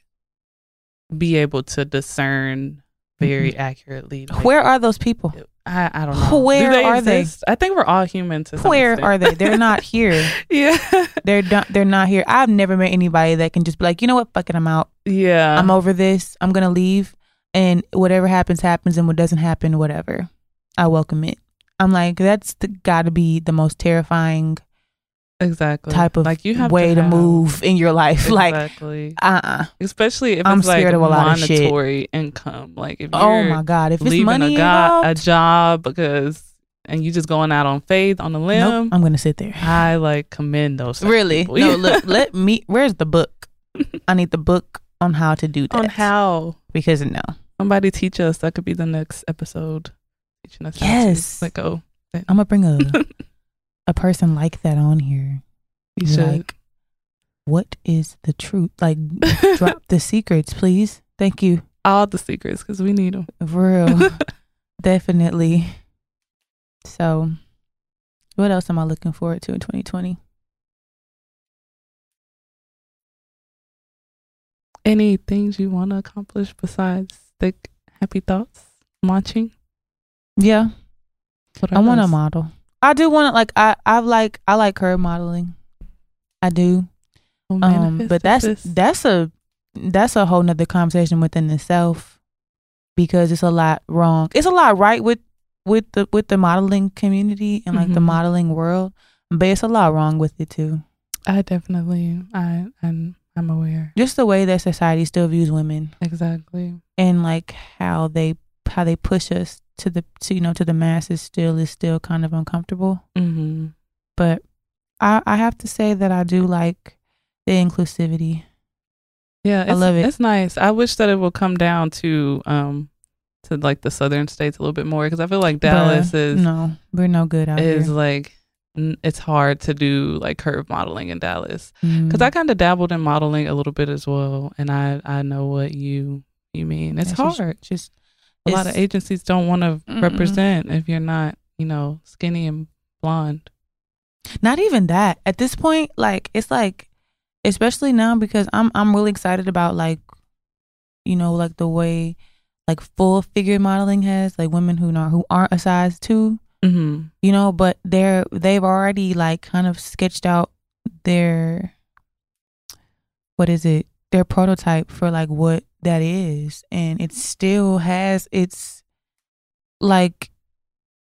be able to discern very mm-hmm. accurately. Like, Where are those people? I, I don't know. Where Do they are they? I think we're all human to some Where extent. are they? They're not here. Yeah. They're not. They're not here. I've never met anybody that can just be like, you know what, fuck it, I'm out. yeah. I'm over this. I'm gonna leave, and whatever happens, happens, and what doesn't happen, whatever. I welcome it. I'm like, that's got to be the most terrifying exactly. type of like you have way to, have- move in your life. Like, Exactly. uh, uh Especially if I'm it's like scared of a lot of shit. monetary income. Like if oh my god, if it's money a, go- a job because and you just going out on faith on the limb. nope, I'm gonna sit there. I like commend those. Really? No, look, let me. Where's the book? I need the book on how to do that. on how Because no, somebody teach us. That could be the next episode. Teaching us. to Yes. Let go. I'm gonna bring a a person like that on here. You Be should. Like, what is the truth? Like, drop the secrets, please. Thank you. all the secrets because we need them. For real. Definitely. So, what else am I looking forward to in 2020? Any things you want to accomplish besides thick happy thoughts launching? Yeah, I want to model. I do want to like I I like I like curve modeling. I do. Well, Um, but that's this. that's a that's a whole nother conversation within itself because it's a lot wrong. It's a lot right with with the with the modeling community and like the Mhm. modeling world, but it's a lot wrong with it too. I definitely I I'm I'm aware Just the way that society still views women exactly. and like how they how they push us to the to you know to the masses still is still kind of uncomfortable. Mm-hmm. But I I have to say that I do like the inclusivity. Yeah, it's, love it. It's nice. I wish that it would come down to um to like the southern states a little bit more because I feel like Dallas But is no, we're no good out is here. like it's hard to do like curve modeling in Dallas Mm. because I kind of dabbled in modeling a little bit as well, and I I know what you you mean. It's It's just- hard. just a lot of agencies don't want to represent if you're not you know skinny and blonde. not even that at this point like it's like especially now because i'm i'm really excited about like you know like the way like full figure modeling has like women who not who aren't a size two Mm-hmm. you know but they're they've already like kind of sketched out their what is it their prototype for like what that is and it still has its like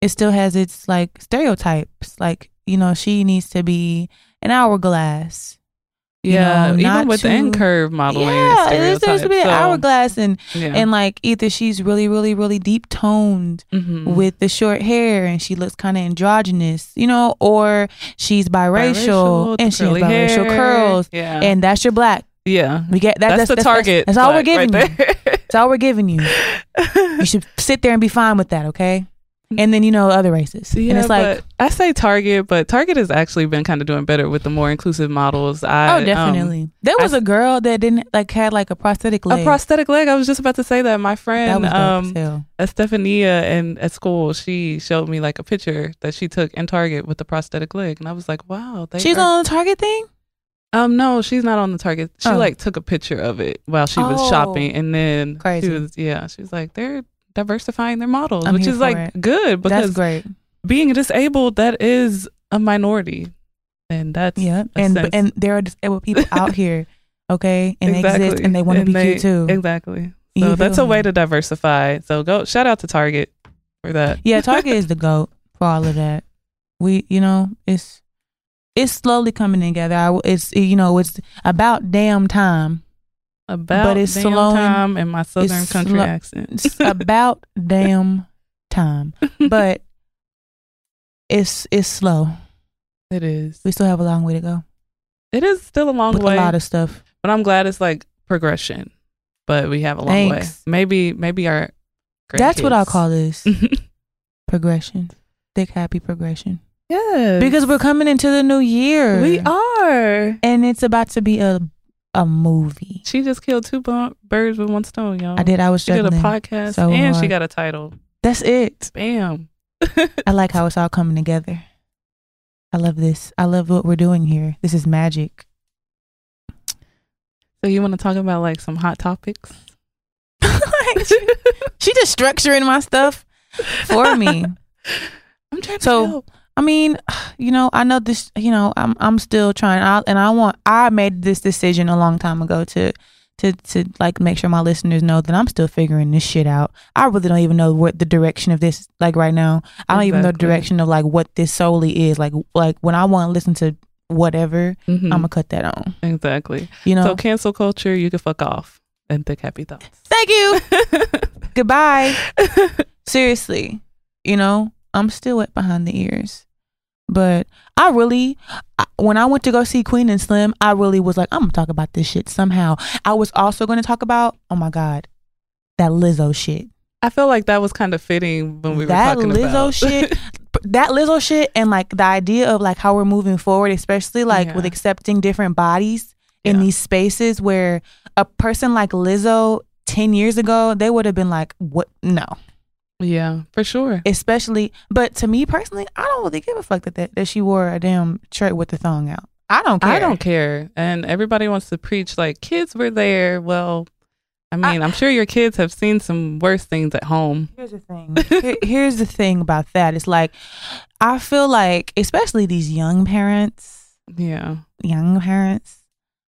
it still has its like stereotypes like you know she needs to be an hourglass Yeah, know, even not the too- curve modeling. yeah, there's, there's to be so, hourglass and yeah. and like either she's really really really deep toned Mhm. with the short hair and she looks kind of androgynous, you know, or she's biracial, and she has biracial hair. curls, Yeah, and that's your black. Yeah. We get that. that's, the target. That's, all we're giving right you. That's all we're giving you. You should sit there and be fine with that, okay? And then you know other races, Yeah, and it's like, I say Target, but Target has actually been kind of doing better with the more inclusive models. I, oh, um, definitely. there was I- a girl that didn't like had like a prosthetic leg. a prosthetic leg. I was just about to say that. My that friend, was um. Estefania, and at school, she showed me like a picture that she took in Target with the prosthetic leg, and I was like, wow. They She's are- on the Target thing. Um, no, she's not on the Target. She Oh. like took a picture of it while she was Oh. shopping, and then Crazy. she was yeah, she was like they're diversifying their models, I'm which is like it. good That's because great. being disabled that is a minority, and that's Yeah, and sense- and there are disabled people out here, okay, and they exist and they want to be they- cute too. Exactly. You that's a feel way to diversify. So go shout out to Target for that. Yeah, Target is the goat for all of that. We, you know, it's it's slowly coming together. I, it's you know, it's about damn time. About But it's damn slowing- time in my southern country slow- accent. It's about damn time, but it's it's slow. it is. We still have a long way to go It is still a long way. a lot of stuff. but I'm glad it's like progression. But we have a long Thanks. way. Maybe maybe our That's what I call this progression, thick happy progression. Yes Because we're coming into the new year. we are. and it's about to be a a movie. She just killed two birds with one stone, y'all. I did. I was She did a podcast so and she got a title. That's it. Bam. I like how it's all coming together. I love this. I love what we're doing here. This is magic. So you want to talk about like some hot topics? she, she just structuring my stuff for me. I'm trying to So- help. I mean, you know, I know this. You know, I'm I'm still trying. I, and I want. I made this decision a long time ago to to to like make sure my listeners know that I'm still figuring this shit out. I really don't even know what the direction of this like right now. I don't even know the direction of like what this solely is. Like like when I want to listen to whatever, Mhm. I'm gonna cut that on. exactly. You know. So cancel culture, you can fuck off and think happy thoughts. Thank you. Goodbye. Seriously, you know, I'm still wet behind the ears. But I really, I- when I went to go see Queen and Slim, I really was like, I'm gonna talk about this shit somehow. I was also gonna talk about, oh my god, that Lizzo shit. I feel like that was kind of fitting when we that were talking about that Lizzo about shit, that Lizzo shit, and like the idea of like how we're moving forward, especially like with accepting different bodies in Yeah. these spaces where a person like Lizzo ten years ago, they would have been like, what? No, yeah, for sure. especially. But to me personally, I don't really give a fuck that that, that she wore a damn shirt with the thong out. I don't care. I don't care. And everybody wants to preach like kids were there. Well, I mean, I, am sure your kids have seen some worse things at home. Here's the thing. Here- here's the thing about that. It's like I feel like, especially these young parents, Yeah. young parents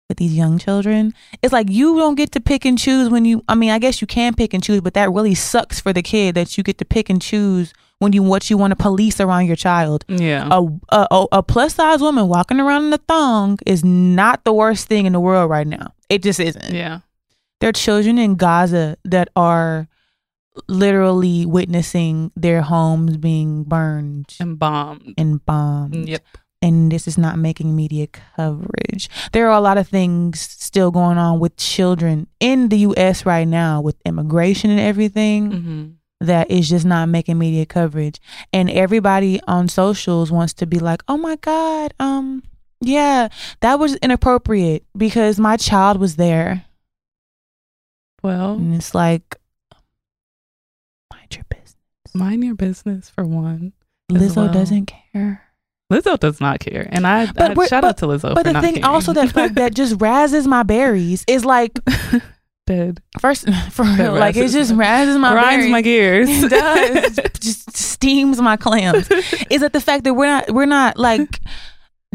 with these young children, it's like you don't get to pick and choose when you. I mean, I guess you can pick and choose, but that really sucks for the kid that you get to pick and choose when you what you want to police around your child. Yeah. A a, a, plus size woman walking around in a thong is not the worst thing in the world right now. It just isn't. yeah. There are children in Gaza that are literally witnessing their homes being burned And bombed. and bombed. Yep. And this is not making media coverage. There are a lot of things still going on with children in the US right now with immigration and everything hmm that is just not making media coverage. And everybody on socials wants to be like, "Oh my god, um yeah, that was inappropriate because my child was there." Well, And it's like mind your business. mind your business for one. Lizzo well. doesn't care. Lizzo does not care. And I, But I we're- shout out to Lizzo but for the thing caring. also that like, that just razzes my berries is like dead. first for That real, like it just razzes my Grinds berries. my gears. it does just steams my clams. Is that the fact that we're not we're not like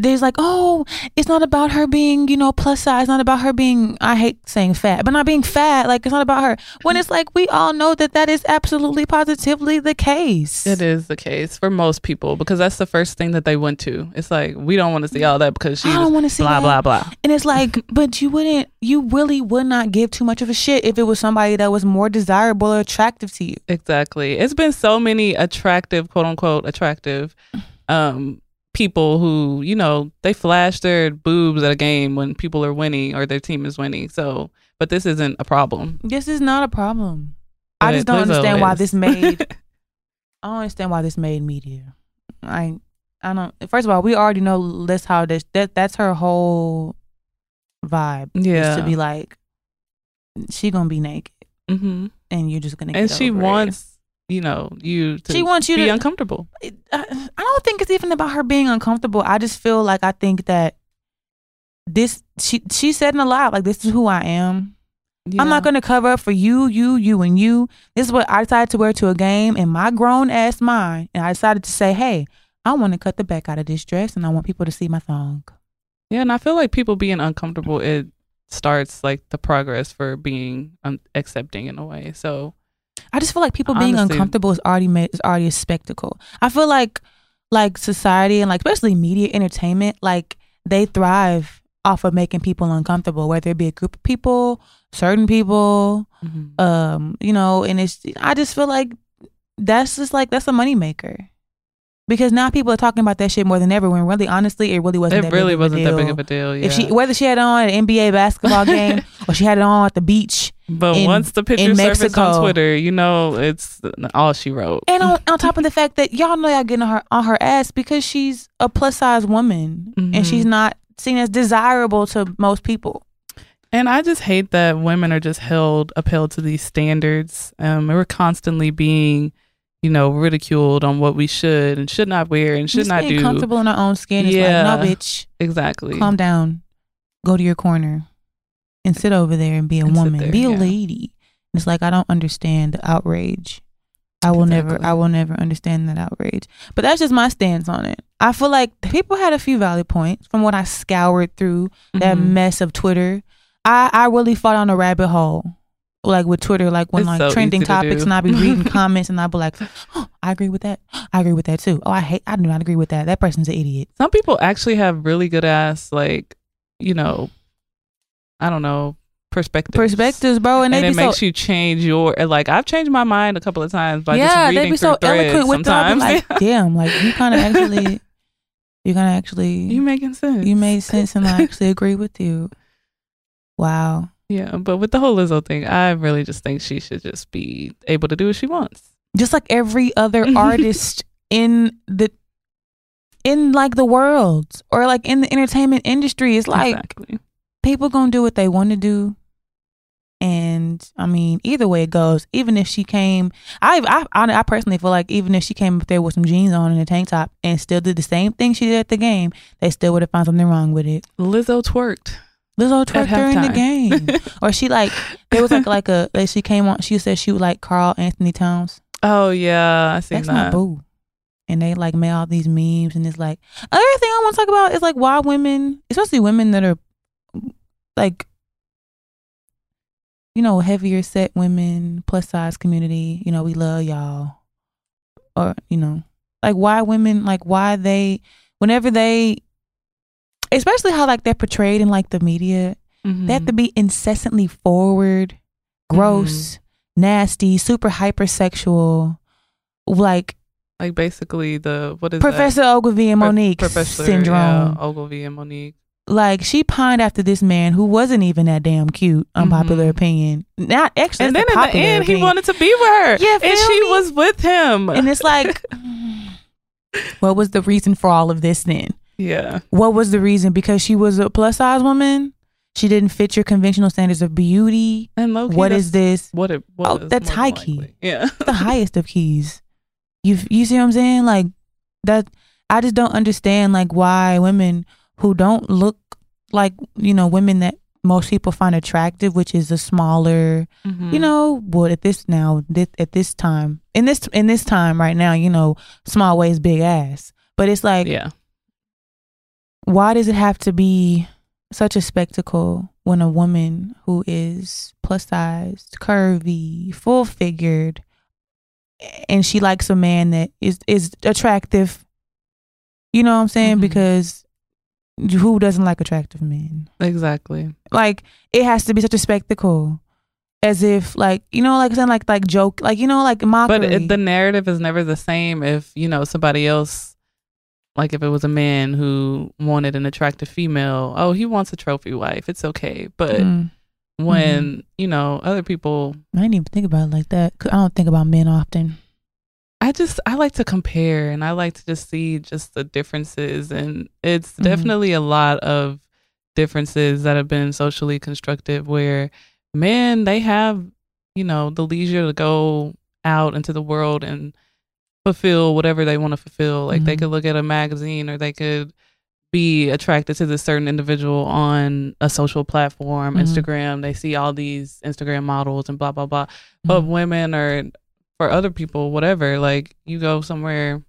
there's like, oh, it's not about her being, you know, plus size. It's not about her being, I hate saying fat, but not being fat. Like, it's not about her. When it's like, we all know that that is absolutely positively the case. It is the case for most people because that's the first thing that they went to. It's like, we don't want to see all that because she I don't want to see blah, that. blah, blah. And it's like, but you wouldn't, you really would not give too much of a shit if it was somebody that was more desirable or attractive to you. Exactly. It's been so many attractive, quote unquote, attractive um, people who, you know, they flash their boobs at a game when people are winning or their team is winning. So, but this isn't a problem. This is not a problem. I just don't Lizzo understand why this made. I don't understand why this made media. I I don't. First of all, we already know that's how this that that's her whole vibe. is Yeah. to be like, she gonna be naked, hmm and you're just gonna. And get she wants, you know, you to She wants you to be to- uncomfortable. I, I don't think it's even about her being uncomfortable. I just feel like I think that this she she said in a lot like this is who I am. I'm not gonna cover up for you, you, you, and you. This is what I decided to wear to a game in my grown ass mind, and I decided to say, hey, I want to cut the back out of this dress, and I want people to see my thong. Yeah, and I feel like people being uncomfortable, it starts like the progress for being um, accepting in a way. So, I just feel like people being uncomfortable is already made, is already a spectacle. I feel like like society and like especially media entertainment, like they thrive off of making people uncomfortable, whether it be a group of people, certain people, um, you know, and it's I just feel like that's just like that's a moneymaker. Because now people are talking about that shit more than ever when really honestly it really wasn't it that really big wasn't a that big of a deal. Yeah. If she whether she had it on an NBA basketball game or she had it on at the beach. but in- once the picture surfaced on Twitter, you know, it's all she wrote. And on, on top of the fact that y'all know y'all getting on her on her ass because she's a plus size woman Mhm. and she's not seen as desirable to most people. And I just hate that women are just held upheld to these standards. Um, we're constantly being, you know, ridiculed on what we should and should not wear and should Just not do. comfortable in our own skin. It's Yeah. like, no, bitch, Exactly. calm down, go to your corner, and sit over there and be a And woman, there, be a yeah. lady. It's like I don't understand the outrage. I will never, I will never understand that outrage. But that's just my stance on it. I feel like people had a few valid points from what I scoured through that Mhm. mess of Twitter. I I really fought on a rabbit hole, like with Twitter, like when It's like so trending easy to topics, and I'd be reading comments, and I'd be like, oh, I agree with that. I agree with that too. Oh, I hate. I do not agree with that. That person's an idiot. Some people actually have really good ass, like, you know, I don't know, perspectives. Perspectives, bro, and, And, they it be so makes you change your like I've changed my mind a couple of times by yeah, just they reading be through so eloquent with sometimes. Like, damn, like you kind of actually, you kind of actually, you making sense. you made sense, and I actually agree with you. Wow. Yeah, but with the whole Lizzo thing, I really just think she should just be able to do what she wants. just like every other artist in the in like the world or like in the entertainment industry it's like exactly. people gonna do what they want to do and i mean either way it goes even if she came I, I i I personally feel like even if she came up there with some jeans on and a tank top and still did the same thing she did at the game they still would have found something wrong with it Lizzo twerked. Lizzo At twerked during the game or she like there was like like a like she came on she said she would like Karl-Anthony Towns Oh yeah, I seen That's that. my boo. And they like made all these memes, and it's like another thing I want to talk about is like why women, especially women that are like, you know, heavier set women, plus size community. You know, we love y'all, or you know, like why women, like why they, whenever they, especially how like they're portrayed in like the media, Mhm. they have to be incessantly forward, gross, nasty, super hypersexual, like like basically the what is Professor Ogilvy and that? Monique Professor syndrome. Yeah, Ogilvy and Monique. Like she pined after this man who wasn't even that damn cute. Unpopular Mhm. opinion. Not actually. and then in the end, he wanted to be with her. Yeah, and she me? was with him. And it's like, what was the reason for all of this then? Yeah, What was the reason? Because she was a plus size woman. She didn't fit your conventional standards of beauty. and low What is this? What it was? Oh, that's high key. Yeah, the highest of keys. You you see what I'm saying? Like that I just don't understand like why women who don't look like, you know, women that most people find attractive, which is a smaller, Mhm. you know, what at this now this, at this time. In this in this time right now, you know, small waist, big ass. But it's like yeah, why does it have to be such a spectacle when a woman who is plus sized, curvy, full figured, and she likes a man that is is attractive? You know what I'm saying? Mhm. Because who doesn't like attractive men? Exactly. Like it has to be such a spectacle, as if like you know, like saying like like joke, like you know, like mockery. But it, the narrative is never the same if, you know, somebody else, like if it was a man who wanted an attractive female, oh, he wants a trophy wife. It's okay. But Mm. when, you know, other people, I didn't even think about it like that. 'cause I don't think about men often. I just, I like to compare and I like to just see just the differences. And it's Mhm. definitely a lot of differences that have been socially constructive where men, they have, you know, the leisure to go out into the world and fulfill whatever they want to fulfill. Like they Mhm. could look at a magazine or they could be attracted to this certain individual on a social platform, Mhm. Instagram. They see all these Instagram models and blah blah blah. But Mhm. women or for other people, whatever, like you go somewhere,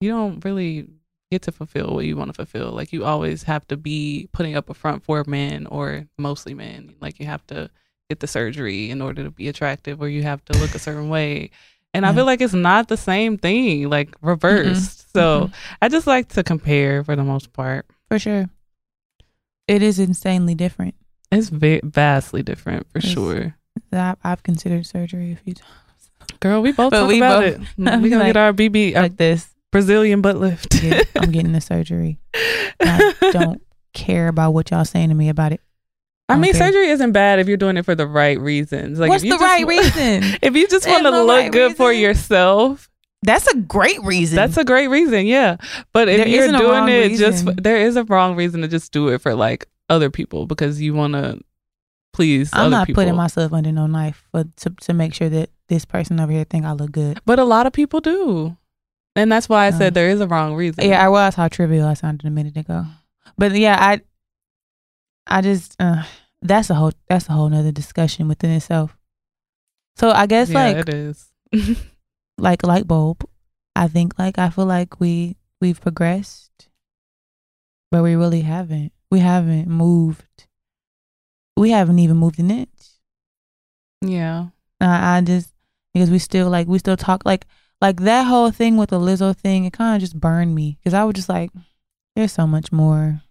you don't really get to fulfill what you want to fulfill. Like you always have to be putting up a front for men or mostly men. Like you have to get the surgery in order to be attractive or you have to look a certain way. And I feel mm-hmm. like it's not the same thing, like mm-hmm. reversed. So Mhm. I just like to compare for the most part. for sure, it is insanely different. It's va- vastly different for It's- sure. I've, I've considered surgery a few times. Girl, we both But talk we about both- it. We gonna like- get our BB, our uh, Like this, Brazilian butt lift. Get- I'm getting the surgery. I don't care about what y'all saying to me about it. I mean, Okay. surgery isn't bad if you're doing it for the right reasons. Like, What's if you the just right wa- reason? If you just want to look right good for yourself, That's a great reason. that's a great reason. Yeah, but if There you're doing wrong it just, for, there is a wrong reason to just do it for like other people because you want to please I'm other not people. putting myself under no knife for to to make sure that this person over here think I look good. but a lot of people do, and that's why I Uh, said there is a wrong reason. Yeah, I realized how trivial I sounded a minute ago. But yeah, I I just uh, that's a whole that's a whole nother discussion within itself. So I guess yeah, like it is. like light bulb, I think like I feel like we we've progressed, but we really haven't. We haven't moved. We haven't even moved an inch. yeah, I, I just because we still like we still talk like like that whole thing with the Lizzo thing. It kind of just burned me because I was just like, there's so much more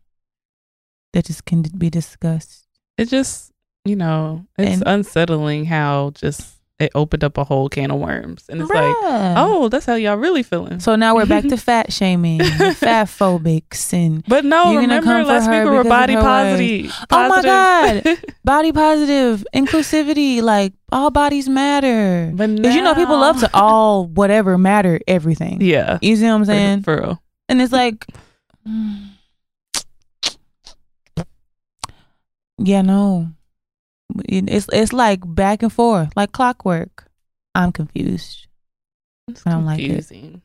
that just can be discussed. it just you know it's And- unsettling how just it opened up a whole can of worms, and it's like. Oh, that's how y'all really feeling. so now we're back to fat shaming, fat phobics, and but no, remember last week we were body her positive. Oh my god, body positive, inclusivity. Like all bodies matter. but Because you know people love to all whatever matter everything. Yeah, You see what I'm for, saying? for real. And it's like, mm, yeah, no, it's it's like back and forth, like clockwork. I'm confused. It's I don't like it. confusing,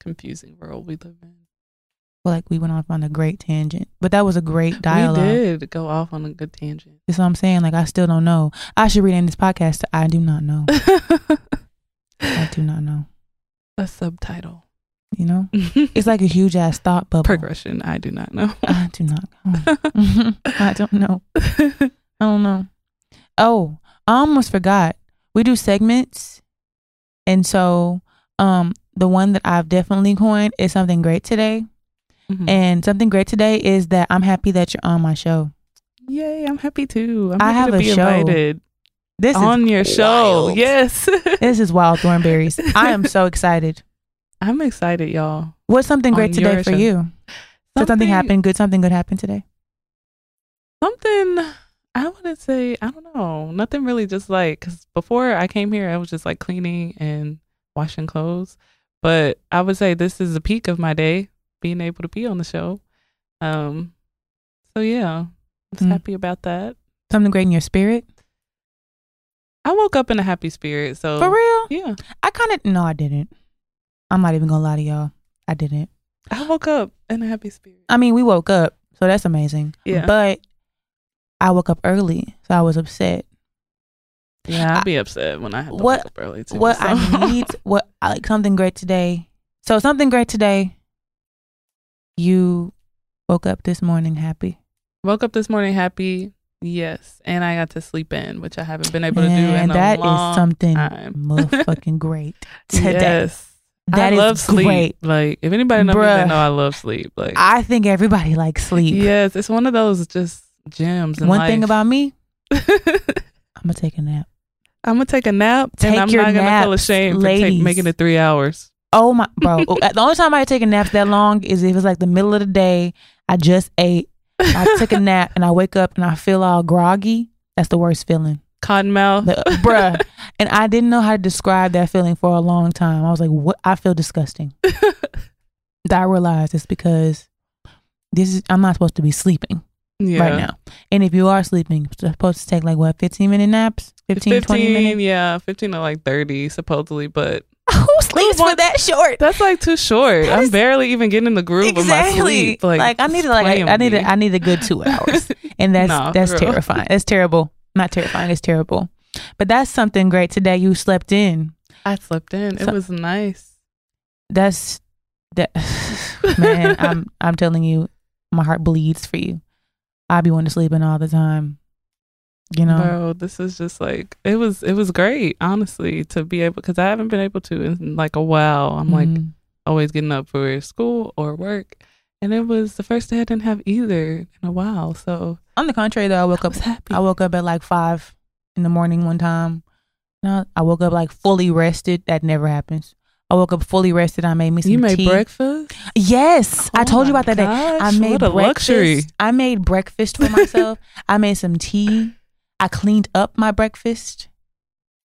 confusing world we live in. feel like we went off on a great tangent, but that was a great dialogue. We did go off on a good tangent. That's what I'm saying. Like I still don't know. I should rename this podcast. To I do not know. I do not know. a subtitle. You know, it's like a huge ass thought bubble. progression. I do not know. I do not know. I don't know. I don't know. Oh, I almost forgot. We do segments, and so um, the one that I've definitely coined is something great today. Mhm. And something great today is that I'm happy that you're on my show. Yay! I'm happy too. I'm I happy have to a be show. invited This on your show. Yes, this is Wild Thornberrys. I am so excited. I'm excited, y'all. What's something great today for show. you? Did something happen? Good something good happened today? Something I wouldn't say. I don't know. Nothing really. Just like because before I came here, I was just like cleaning and washing clothes. But I would say this is the peak of my day, being able to be on the show. Um. So yeah, I'm just Mm. happy about that. Something great in your spirit? I woke up in a happy spirit. So For real? yeah, I kind of no, I didn't. I'm not even gonna lie to y'all. I didn't. I woke up in a happy spirit. I mean, we woke up, so that's amazing. Yeah. But I woke up early, so I was upset. Yeah, I'd be upset when I have to what- wake up early too. what so. I need, what I like something great today. So something great today. You Woke up this morning happy. Woke up this morning happy. Yes, and I got to sleep in, which I haven't been able to do in And a that is long something time. motherfucking great today. Yes, That I is love sleep. great. Like if anybody knows me, they know I love sleep. Like I think everybody likes sleep. yes, it's one of those just gems. One thing about me, I'm gonna take a nap. I'm gonna take a nap, Take and I'm your not gonna feel ashamed for ladies. take, making it three hours. Oh my, bro. Oh, the only time I take a nap that long is if it's like the middle of the day. I just ate. I took a nap and I wake up and I feel all groggy. That's the worst feeling, Cottonmouth. Bruh. And I didn't know how to describe that feeling for a long time. I was like, "What? I feel disgusting." I realized it's because this is I'm not supposed to be sleeping yeah. right now. And if you are sleeping, you're supposed to take like what 15 minute naps, 15, 20 minutes. yeah, fifteen to like thirty supposedly, but Who sleeps for that short? that's like too short. That I'm is- barely even getting in the groove of my sleep. Like, I need to like I need a, I need a good two hours, and that's that's terrifying. That's terrible. Not terrifying. It's terrible. But that's something great today. You slept in. I slept in. It was nice. That's that. man, I'm I'm telling you, my heart bleeds for you. I be wanting to sleep in all the time. You know. Bro, this is just like it was. It was great, honestly, to be able because I haven't been able to in like a while. I'm like Mhm. always getting up for school or work, and it was the first day I didn't have either in a while. So on the contrary, though, I woke I up happy. I woke up at like five in the morning one time. No, I woke up like fully rested. That never happens. I woke up fully rested. I made me some you made tea. breakfast. Yes, I Oh told you oh about that day. I made what a breakfast. luxury. I made breakfast for myself. I made some tea. I cleaned up my breakfast.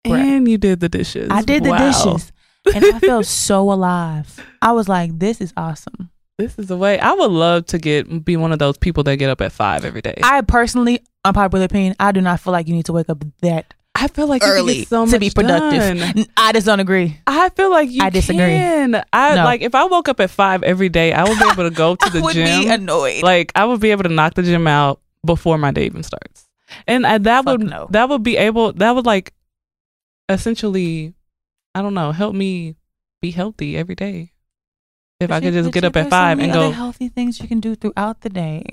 And you did the dishes. I did the Wow. dishes, and I felt so alive. I was like, "This is awesome." This is the way. I would love to get be one of those people that get up at five every day. I, personally, unpopular opinion, I do not feel like you need to wake up that I feel like early so to be productive. done. I just don't agree. I feel like you I disagree. can. I No. like if I woke up at five every day, I would be able to go to the would gym. be annoyed. like I would be able to knock the gym out before my day even starts, and I, that Fuck would no. that would be able that would like essentially, I don't know, help me be healthy every day. If I could you- just get up at five and go, healthy things you can do throughout the day.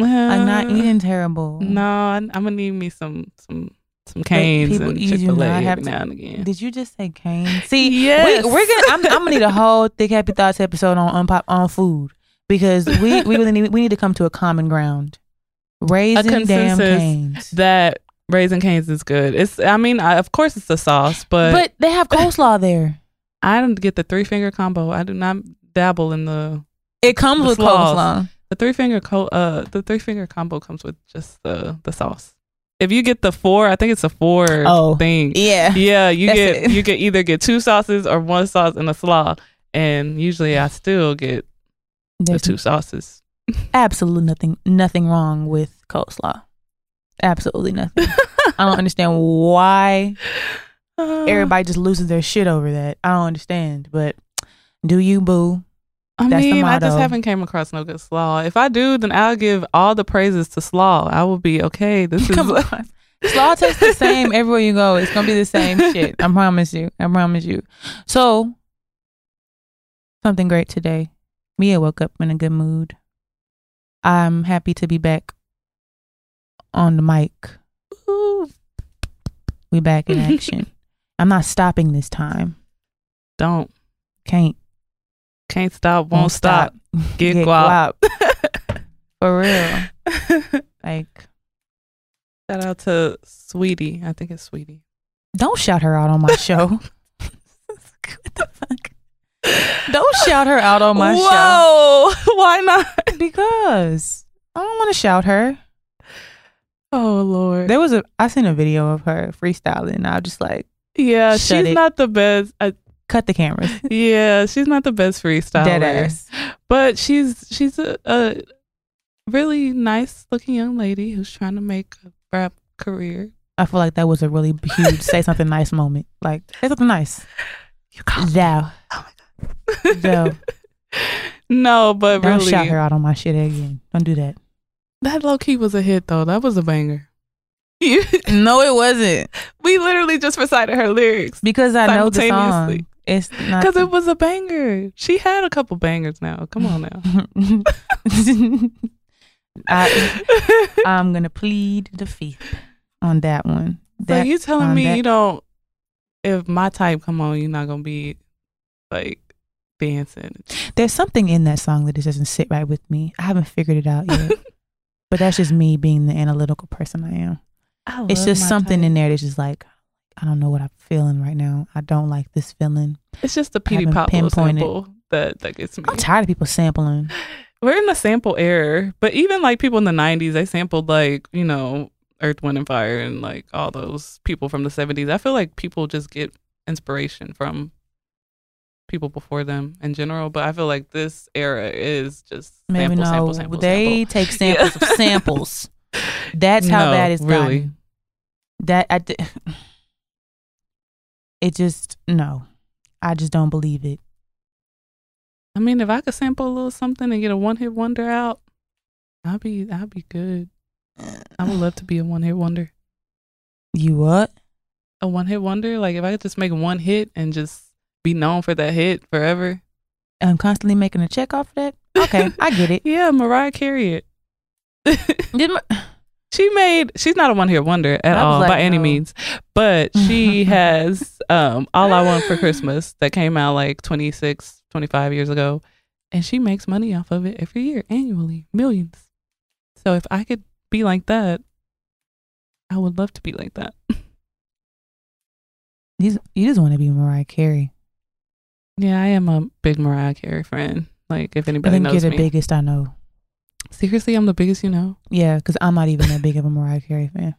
Uh, I'm not eating terrible. No, I'm gonna need me some some some Cane's people- and Chick Fil A every now and again. Did you just say cane? See, Yes. we, we're gonna. I'm, I'm gonna need a whole thick happy thoughts episode on unpop on food because we we really need we need to come to a common ground. Raising damn Cane's, that Raising Cane's is good. It's I mean, I, of course it's the sauce, but, but they have coleslaw there. I don't get the three finger combo. I do not dabble in the It comes The with coleslaw. the three finger co- uh the three finger combo comes with just the the sauce. If you get the four, I think it's a four Oh. thing. Yeah, Yeah, you get it. you can either get two sauces or one sauce and a slaw, and usually I still get the there's two sauces. absolutely nothing nothing wrong with coleslaw. Absolutely nothing. I don't understand why everybody just loses their shit over that. I don't understand, but do you, boo? I That's mean, I just haven't came across no good slaw. If I do, then I'll give all the praises to slaw. I will be okay. This is Come on. Slaw tastes the same everywhere you go. It's gonna be the same shit. I promise you. I promise you. So something great today. Mia woke up in a good mood. I'm happy to be back on the mic. Ooh. We back in action. I'm not stopping this time. don't Can't can't stop, won't, stop. Get, Get guap. For real. Like Shout out to Saweetie. I think it's Saweetie. don't shout her out on my show. what the fuck? Don't shout her out on my show. Whoa! Why not? Because I don't want to shout her. Oh Lord. There was a I seen a video of her freestyling. And I was just like, yeah, she's it. not the best. I, cut the cameras. yeah, she's not the best freestyler. Dead ass. But she's she's a, a really nice looking young lady who's trying to make a rap career. I feel like that was a really huge say something nice moment. Like say something nice. You got Thou. Thou. no, but Don't really, shout her out on my shit again. Don't do that. that low key was a hit though. That was a banger. No, it wasn't. we literally just recited her lyrics Because I know the song. It's because it was a banger. She had a couple bangers now. Come on now. I, I'm gonna plead the fifth on that one. so you telling me that- you don't? If my type come on, you're not gonna be like dancing. there's something in that song that just doesn't sit right with me. I haven't figured it out yet. but that's just me being the analytical person I am. It's just something in there that's just like I don't know what I'm feeling right now. I don't like this feeling. It's just the Petey Pablo sample that that gets me. I'm tired of people sampling. We're in the sample era, but even like people in the '90s, they sampled like you know Earth, Wind, and Fire, and like all those people from the '70s. I feel like people just get inspiration from people before them in general, but I feel like this era is just Maybe sample, no, sample, sample, they sample. take samples of samples. That's how No, that is really. gotten. That I, it just no, I just don't believe it. I mean, if I could sample a little something and get a one hit wonder out, I'd be I'd be good. I would love to be a one hit wonder. You what? A one hit wonder, like if I could just make one hit and just be known for that hit forever. I'm constantly making a check off of that. Okay, I get it. Yeah, Mariah Carey it. Did my- she made she's not a one hit wonder at all like, by any means. But she has um all i want for christmas that came out like 26 25 years ago. And she makes money off of it every year annually millions. So if i could be like that i would love to be like that. You just, you just want to be Mariah Carey. yeah i am a big mariah carey friend like if I anybody think you're the me. biggest I know. Seriously i'm the biggest you know Yeah, because I'm not even that big of a Mariah Carey fan.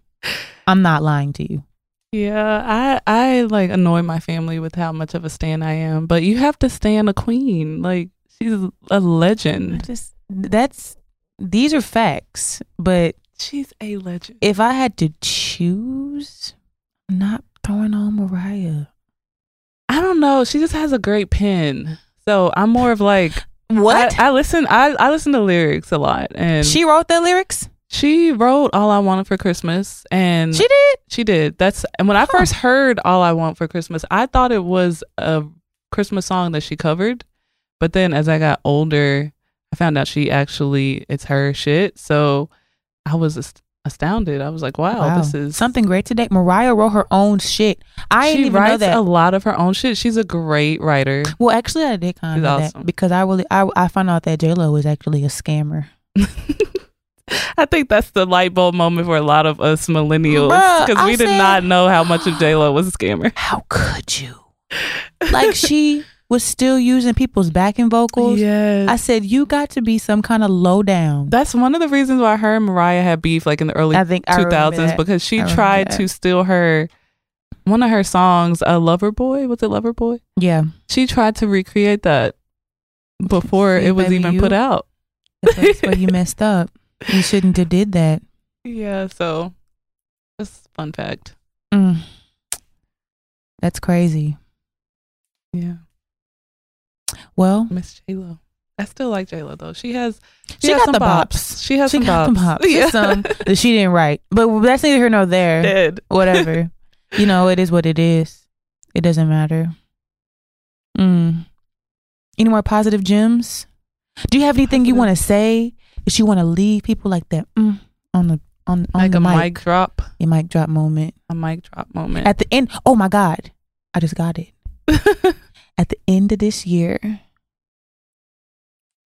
I'm not lying to you. Yeah, I I like annoy my family with how much of a stan I am, but you have to stand a queen. Like she's a legend. just that's these are facts, but She's a legend. if I had to choose, I'm not throwing on Mariah. I don't know. She just has a great pen. So I'm more of like What? I, I listen. I I listen to lyrics a lot, and she wrote the lyrics. she wrote "All I Wanted for Christmas," and She did. She did. That's and when I Huh. first heard "All I Want for Christmas," I thought it was a Christmas song that she covered. But then as I got older, I found out she actually it's her shit. So I was astounded. I was like, "Wow, this is something great today. Mariah wrote her own shit. I she didn't even know writes that. a lot of her own shit. She's a great writer. well, actually, I did kind of awesome. that because I really I I found out that J Lo was actually a scammer. I think that's the light bulb moment for a lot of us millennials because we I did said- not know how much of J Lo was a scammer. How could you? Like she was still using people's backing vocals. yes. I said you got to be some kind of low down. That's one of the reasons why her and Mariah had beef like in the early I think I two remember thousands that. because she I tried that. to steal her one of her songs, a Lover Boy. Was it Lover Boy? Yeah, She tried to recreate that before See, it was even you- put out. that's, that's where you messed up. You shouldn't have did that. Yeah, so just fun fact. Mm. That's crazy. Yeah. Well, Miss J Lo. I still like J Lo though. She has she, has got some the bops. bops. She has She some got bops. the bops. Yeah. Some that she didn't write, but that's neither here nor there. Dead. Whatever. you know, it is what it is. It doesn't matter. Mm. Any more positive gems? Do you have anything you want to say? That you want to leave people like that mm, on the on on Like the a mic, mic drop. a mic drop moment A mic drop moment. at the end? Oh my God, I just got it. At the end of this year,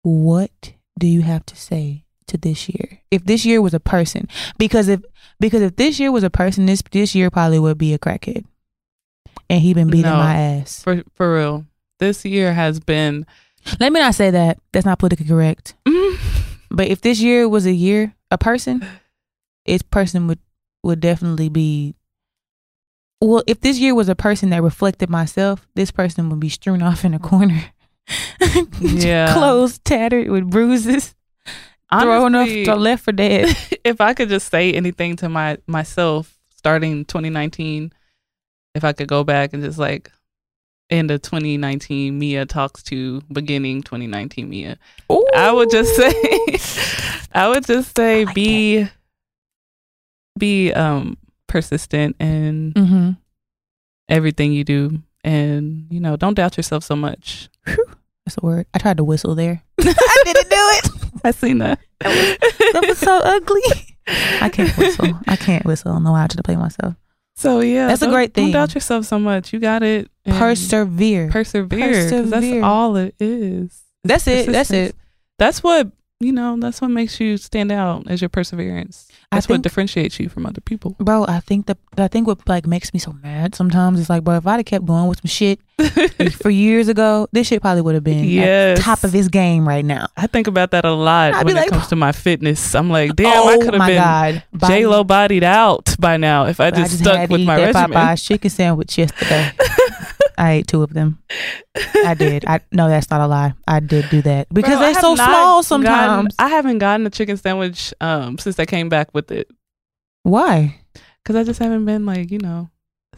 what do you have to say to this year? If this year was a person, because if because if this year was a person, this this year probably would be a crackhead, and he been beating No. my ass. for for real. This year has been Let me not say that. That's not politically correct. But if this year was a year, a person, its person would would definitely be. Well, if this year was a person that reflected myself, this person would be strewn off in a corner. Yeah. clothes tattered with bruises, thrown off Honestly, to left for dead. if I could just say anything to my myself starting 2019, if I could go back and just like end of 2019 Mia talks to beginning 2019 Mia, I would just say I would just say like be be um persistent in hmm everything you do and you know don't doubt yourself so much. That's a word. I tried to whistle there. I didn't do it. I seen that. that was so ugly. I can't whistle. I can't whistle. No, I know how to play myself. So yeah, That's a great thing. Don't doubt yourself so much. You got it. Persevere. Persevere. Persevere. That's all it is. That's it. That's it. That's what you know. That's what makes you stand out as your perseverance. That's what differentiates you from other people. Bro, I think the I think what like makes me so mad sometimes is like, bro, if I'd have kept going with some shit for years ago, this shit probably would have been Yes. top of his game right now. I think about that a lot I'd when it like, comes to my fitness. I'm like, damn, oh I could have been J Lo bodied out by now if I I just, just stuck with my that regimen. Popeyes chicken sandwich yesterday. I ate two of them. I did. I no, that's not a lie. I did do that because Bro, they're so small gotten- sometimes. I haven't gotten a chicken sandwich um, since I came back with it Why? because I just haven't been like you know.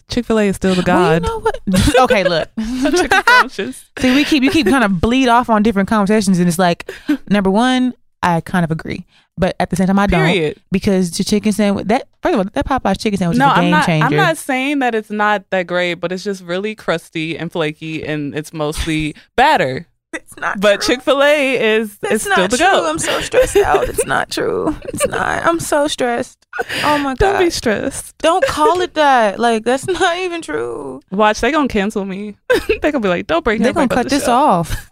Chick Fil A is still the Well, you god. know what? okay, look. of chicken sandwiches. See, we keep you keep kind of bleed off on different conversations, and it's like number one, I kind of agree, but at the same time, I don't because the chicken sandwich that first of all, that Popeye's chicken sandwich No, is a game I'm not. changer. I'm not saying that it's not that great, but it's just really crusty and flaky, and it's mostly batter. It's not. But Chick Fil A is It's is still not the true. go. I'm so stressed out. It's not true. It's not. I'm so stressed. Oh my god. Don't be stressed. Don't call it that. Like that's not even true. Watch, they gonna cancel me. they gonna be like, don't bring. They're gonna cut the this show. off.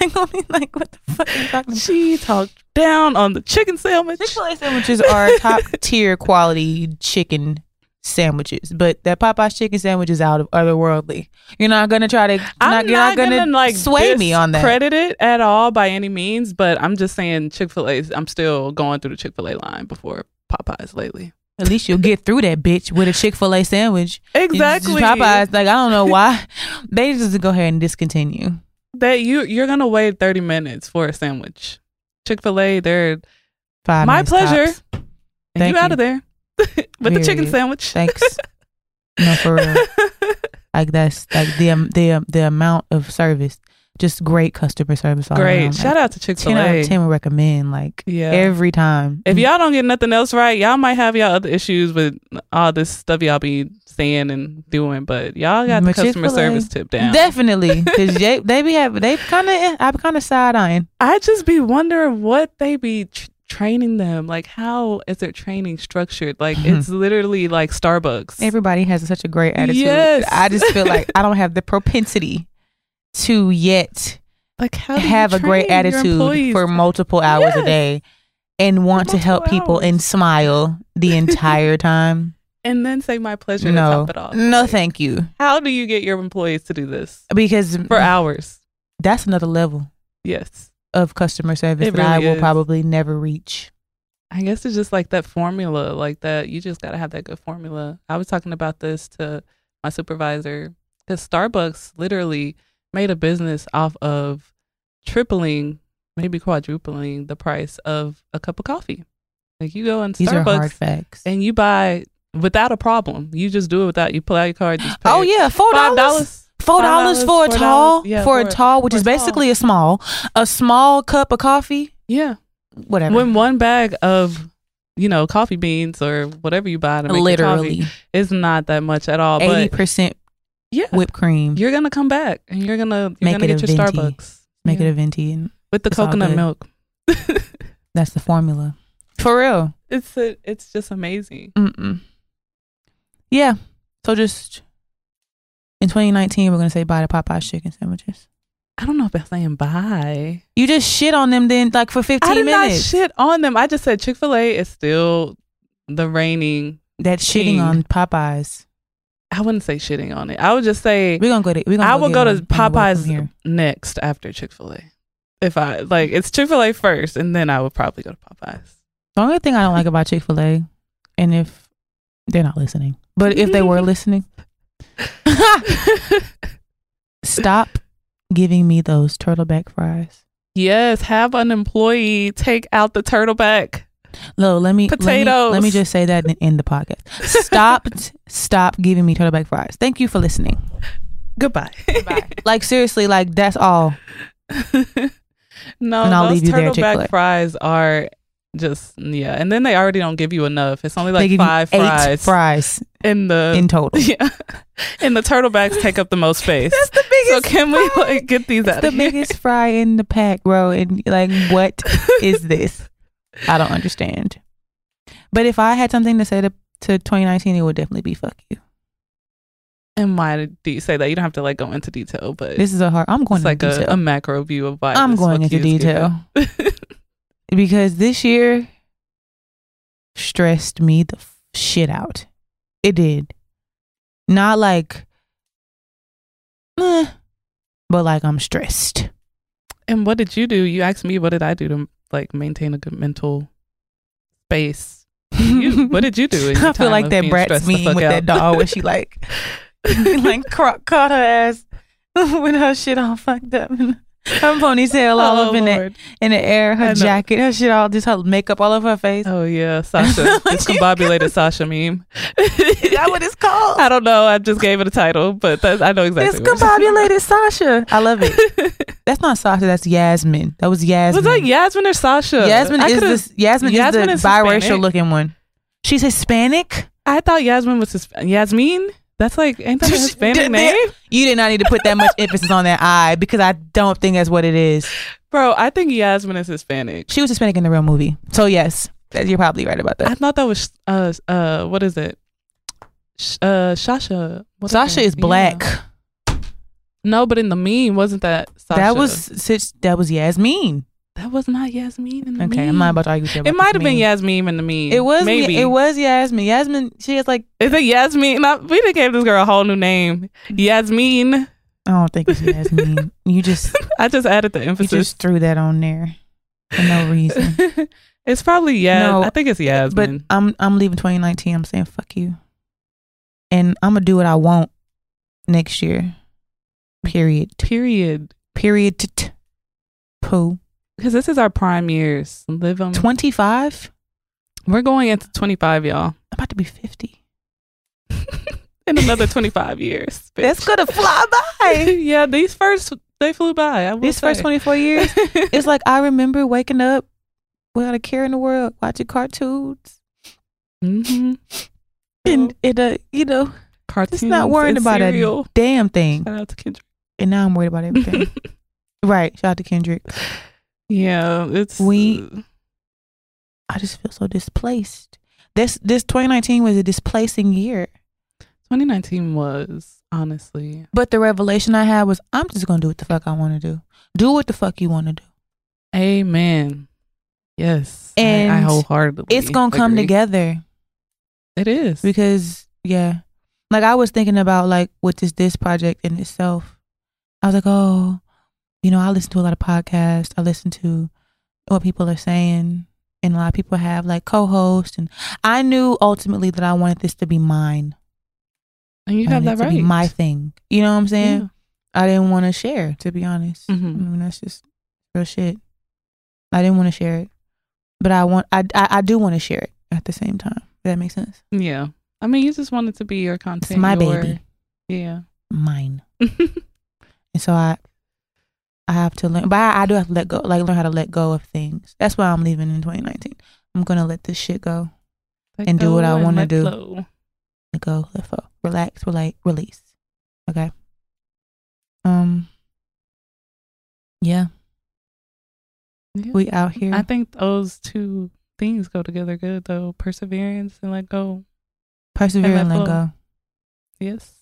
Gonna be like, "What the fuck are you talking about?" She talked down on the chicken sandwich. Chick Fil A sandwiches are top tier quality chicken sandwiches, but that Popeye's chicken sandwich is out of otherworldly. You're not gonna try to. I'm not, you're not gonna, like sway me on that. Credit it at all by any means, but I'm just saying Chick Fil A. I'm still going through the Chick Fil A line before Popeyes lately. At least you'll get through that bitch with a Chick Fil A sandwich. Exactly. Popeyes, like I don't know why they just go ahead and discontinue. That you you're gonna wait 30 minutes for a sandwich. Chick Fil A, they're Five My pleasure. tops. and Thank you out of there with the chicken sandwich. Thanks. no, for real. Like that's like the um, the um, the amount of service, just great customer service. All Great. around. Shout out to Chick Fil ten out A. of ten would recommend like Yeah. every time. if y'all don't get nothing else right, y'all might have y'all other issues with all this stuff y'all be saying and doing, but y'all got the But customer Chick-fil-A, service tip down. definitely because they they be having, they kind of I'm kind of side eyeing. I just be wondering what they be tr- training them. Like, how is their training structured? Like, mm-hmm. it's literally like Starbucks. Everybody has such a great attitude. Yes. I just feel like I don't have the propensity to yet like, have a great attitude for multiple hours a day and want to help Multiple people and smile the entire time. and then say my pleasure to no, top it off. no, Like, thank you. How do you get your employees to do this Because for hours? that's another level Yes. of customer service It that I will is. probably never reach. I guess it's just like that formula, like that. You just got to have that good formula. I was talking about this to my supervisor because Starbucks literally made a business off of tripling, maybe quadrupling the price of a cup of coffee. Like you go in These are hard Starbucks facts. and you buy without a problem. You just do it without you pull out your card. Just pay Oh yeah, four dollars. Four dollars for a tall, yeah, for a tall, which is a tall. basically a small, a small cup of coffee. Yeah, Whatever. when one bag of you know coffee beans or whatever you buy to make your coffee Literally, is not that much at all. eighty percent yeah, whipped cream. you're gonna come back and you're gonna you're Make gonna it get your venti. Starbucks. Make Yeah. it a venti, and with the coconut milk. that's the formula. For real. it's a, it's just amazing. Mm-mm. Yeah. So just in 2019, we're gonna say bye to Popeye's chicken sandwiches. I don't know if I'm saying bye. You just shit on them then, like for 15 I did not minutes. shit on them. I just said Chick Fil A is still the reigning. that shitting on Popeyes. I wouldn't say shitting on it. I would just say We're gonna go to. We're gonna I would get go to Popeyes next after Chick Fil A. If I like, it's Chick Fil A first, and then I would probably go to Popeyes. The only thing I don't like about Chick Fil A, and if they're not listening, but if they were listening, stop giving me those turtleback fries. yes, have an employee take out the turtleback. No, let me let me- Potatoes. Let me, just say that and end the podcast. Stop, stop giving me turtleback fries. Thank you for listening. Goodbye. Like seriously, like that's all. no, those leave you there, Chick-fil-A. turtleback fries are just yeah, and then they already don't give you enough. It's only like five fries fries in the in total. yeah, and the turtlebacks take up the most space. That's the biggest. So can we like get these out the of here? biggest fry in the pack, bro? And like, what is this? I don't understand. But if I had something to say to, to 2019, it would definitely be fuck you. And why do you say that? You don't have to like go into detail, but This is a hard. I'm going it's like a, a macro view of why I'm going into detail because this year stressed me the shit out. It did. Not like, eh, but like I'm stressed. and what did you do? You asked me what did I do to like maintain a good mental space. You, what did you do? I feel like that Bratz meeting with out? that dog where she like, like caught her ass with her shit all fucked up. Her ponytail all Oh, up in the, in the air, her jacket, her shit all, just her makeup all over her face. Oh yeah, Sasha, discombobulated Sasha meme. Is that what it's called? I don't know. I just gave it a title, but that's, I know exactly. is. Discombobulated Sasha. I love it. That's not Sasha. That's Yasmin. That was Yasmin. Was that Yasmin or Sasha? Yasmin I is this. Yasmin, Yasmin is is the biracial Hispanic. looking one. She's Hispanic. I thought Yasmin was his Yasmin. That's like ain't that a Hispanic name, You did not need to put that much emphasis on that I because I don't think that's what it is. bro? I think Yasmin is Hispanic. She was Hispanic in the real movie. So yes, you're probably right about that. I thought that was uh uh what is it? Sh- Uh, Sasha. Sasha is black. Yeah. No, but in the meme, wasn't that Sasha? That was that was Yasmin. That was not Yasmin in the Okay, meme. I'm not about to argue with you. It might have been. Yasmin in the meme. It was maybe It was Yasmin. Yasmin. She has like Is it Yasmin? Not, we done gave this girl a whole new name. Yasmin. I don't think it's Yasmin. you just I just added the you emphasis. just threw that on there for no reason. it's probably Yas. No, I think it's Yasmin. But I'm I'm leaving 2019. I'm saying fuck you, and I'm gonna do what I want next year. Period. Period. Period. Pooh. Because this is our prime years. Live them. 25. We're going into 25, y'all. I'm about to be 50. In another 25 years. bitch. That's gonna fly by. yeah, these first, they flew by. These first 24 years, it's like I remember waking up without a care in the world, watching cartoons, mm-hmm. and it uh, you know, Cartoons just not worrying about cereal. a damn thing. Shout out to Kendrick. And now I'm worried about everything. right. Shout out to Kendrick. Yeah, it's We- uh, I just feel so displaced. This this 2019 was a displacing year. 2019 was honestly But the revelation I had was I'm just gonna do what the fuck I want to do. Do what the fuck you want to do. Amen. Yes, I- I, And wholeheartedly. It's gonna come together It is because yeah, like I was thinking about like with this this project in itself. I was like, oh, you know, I listen to a lot of podcasts. I listen to what people are saying, and a lot of people have like co-hosts, and I knew ultimately that I wanted this to be mine. and you have that right. be my thing. You know what I'm saying? Yeah. I didn't want to share, to be honest. Mhm. I mean, that's just real shit. I didn't want to share it, but I want, I, I, I do want to share it at the same time. Does that make sense? Yeah. I mean, you just want it to be your It's content. my your- baby, Yeah. mine, and so I, I have to learn, but I, I do have to let go, like learn how to let go of things. That's why I'm leaving in 2019. I'm gonna let this shit go, Let And do what I wanna do. flow. let go, let go, relax, relate, release. Okay. Um. Yeah, Yeah. we out here. I think those two things go together good though. Perseverance and let go. Persevere and and let let go. Yes.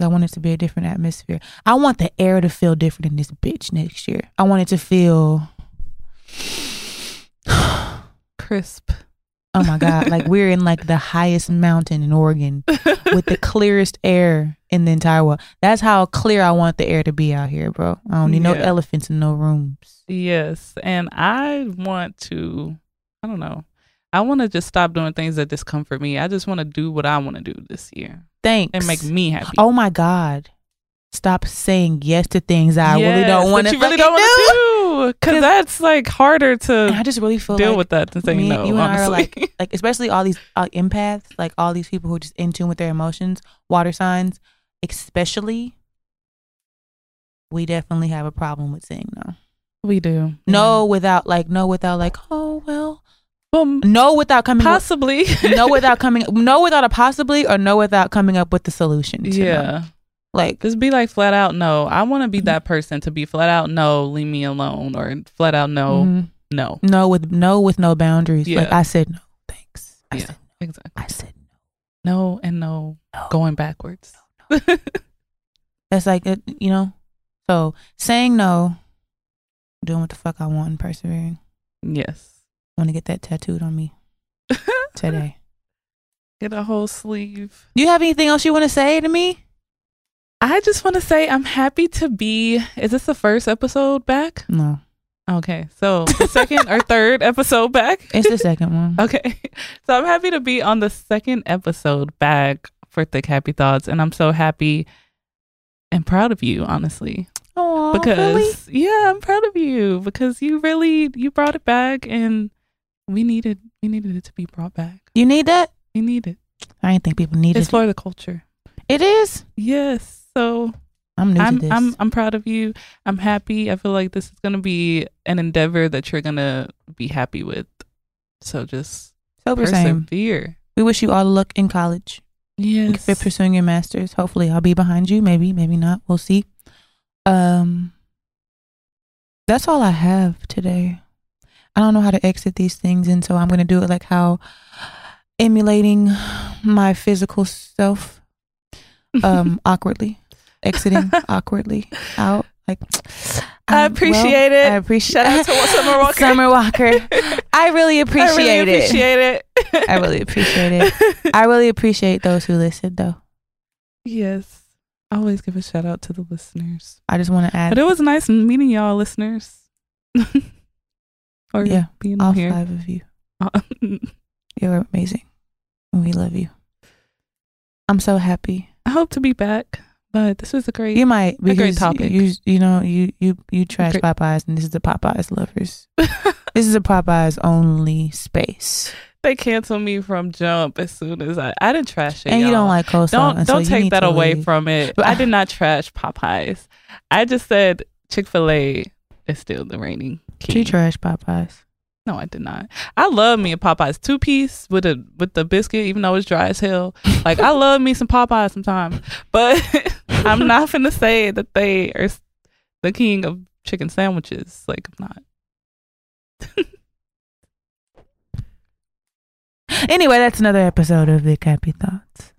I want it to be a different atmosphere. I want the air to feel different in this bitch next year. I want it to feel. Crisp. Oh my god! Like we're in like the highest mountain in Oregon with the clearest air in the entire world. That's how clear I want the air to be out here, bro. I don't need no elephants in no rooms. yes. And I want to I don't know. I want to just stop doing things that discomfort me. I just want to do what I want to do this year Thanks. and make me happy. Oh my god! Stop saying yes to things I really don't want to. you really don't want to do. Because 'Cause- that's like harder to I just really feel deal like with that than saying me, no. you and I are honestly. like, like especially all these uh, empaths, like all these people who are just in tune with their emotions, water signs, especially. We definitely have a problem with saying no. we do. No, without like no, without like oh well, Well, no, without coming up, possibly. no, without coming, no, without a possibly, or no, without coming up with the solution. to no. yeah. like Just be like flat out no. I want to be that person to be flat out no, leave me alone, or flat out no, mhm. no. No with no with no boundaries. Like Yeah. I said no, thanks. I Yeah. said Exactly. I said No no and no. no. Going backwards. That's like it, you know. So saying no, doing what the fuck I want, and persevering. yes. Want to get that tattooed on me today. Get a whole sleeve. Do you have anything else you want to say to me? I just want to say I'm happy to be. Is this the first episode back? No, Okay, so the second or third episode back. it's the second one. Okay, so I'm happy to be on the second episode back for Thick Happy Thoughts, and I'm so happy and proud of you, honestly, Oh, because yeah, I'm proud of you because you really you brought it back, and we needed we needed it to be brought back. you need that? We need it. I didn't think people needed It's it. for the culture. It is. Yes. So I'm new I'm to this. I'm I'm proud of you. I'm happy. I feel like this is gonna be an endeavor that you're gonna be happy with. So just Sober same. persevere. We wish you all the luck in college. Yes. If you're pursuing your masters, hopefully I'll be behind you. Maybe, maybe not. We'll see. Um, that's all I have today. I don't know how to exit these things, and so I'm gonna do it like how emulating my physical self, um, awkwardly exiting awkwardly out. Like I um, appreciate well, it. I appreciate. Shout out to Summer Walker. Summer Walker. I really appreciate I really it. appreciate it. I really appreciate it. I really appreciate those who listen, though. yes. I always give a shout out to the listeners. I just want to add But it was nice meeting y'all listeners. Or Yeah, being all here. five of you. You're amazing. And we love you. I'm so happy. I hope to be back, but this was a great You might great because topic. you you know you you you trash Great- Popeyes and this is the Popeyes lovers. this is a Popeyes only space, they cancel me from jump as soon as I I didn't trash it. and you y'all. don't like coleslaw. don't and so don't you take need that to away leave. from it. But- I did not trash Popeyes. I just said Chick Fil A is still the reigning She king. trash Popeyes. no, I did not. I love me a Popeyes two piece with a with the biscuit, even though it's dry as hell. Like I love me some Popeyes sometimes, but I'm not gonna say that they are the king of chicken sandwiches. Like I'm not. Anyway, that's another episode of the Happy Thoughts.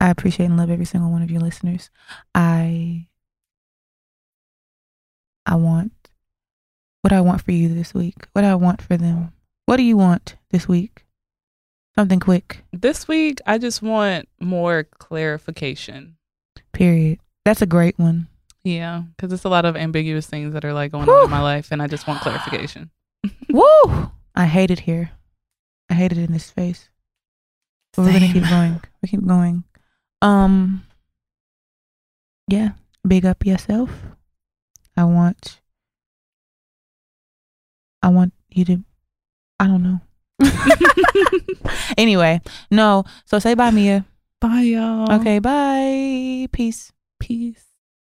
I appreciate and love every single one of your listeners. I I want what I want for you this week. What I want for them. What do you want this week? Something quick. This week, I just want more clarification. Period. That's a great one. Yeah, because it's a lot of ambiguous things that are like going on in my life, and I just want clarification. Woo! I hate it here. I hate it in this space. But we're gonna keep going. We keep going. Um Yeah. Big up yourself. I want I want you to I don't know. anyway, no. So say bye Mia. Bye, y'all. Okay, bye. Peace. Peace.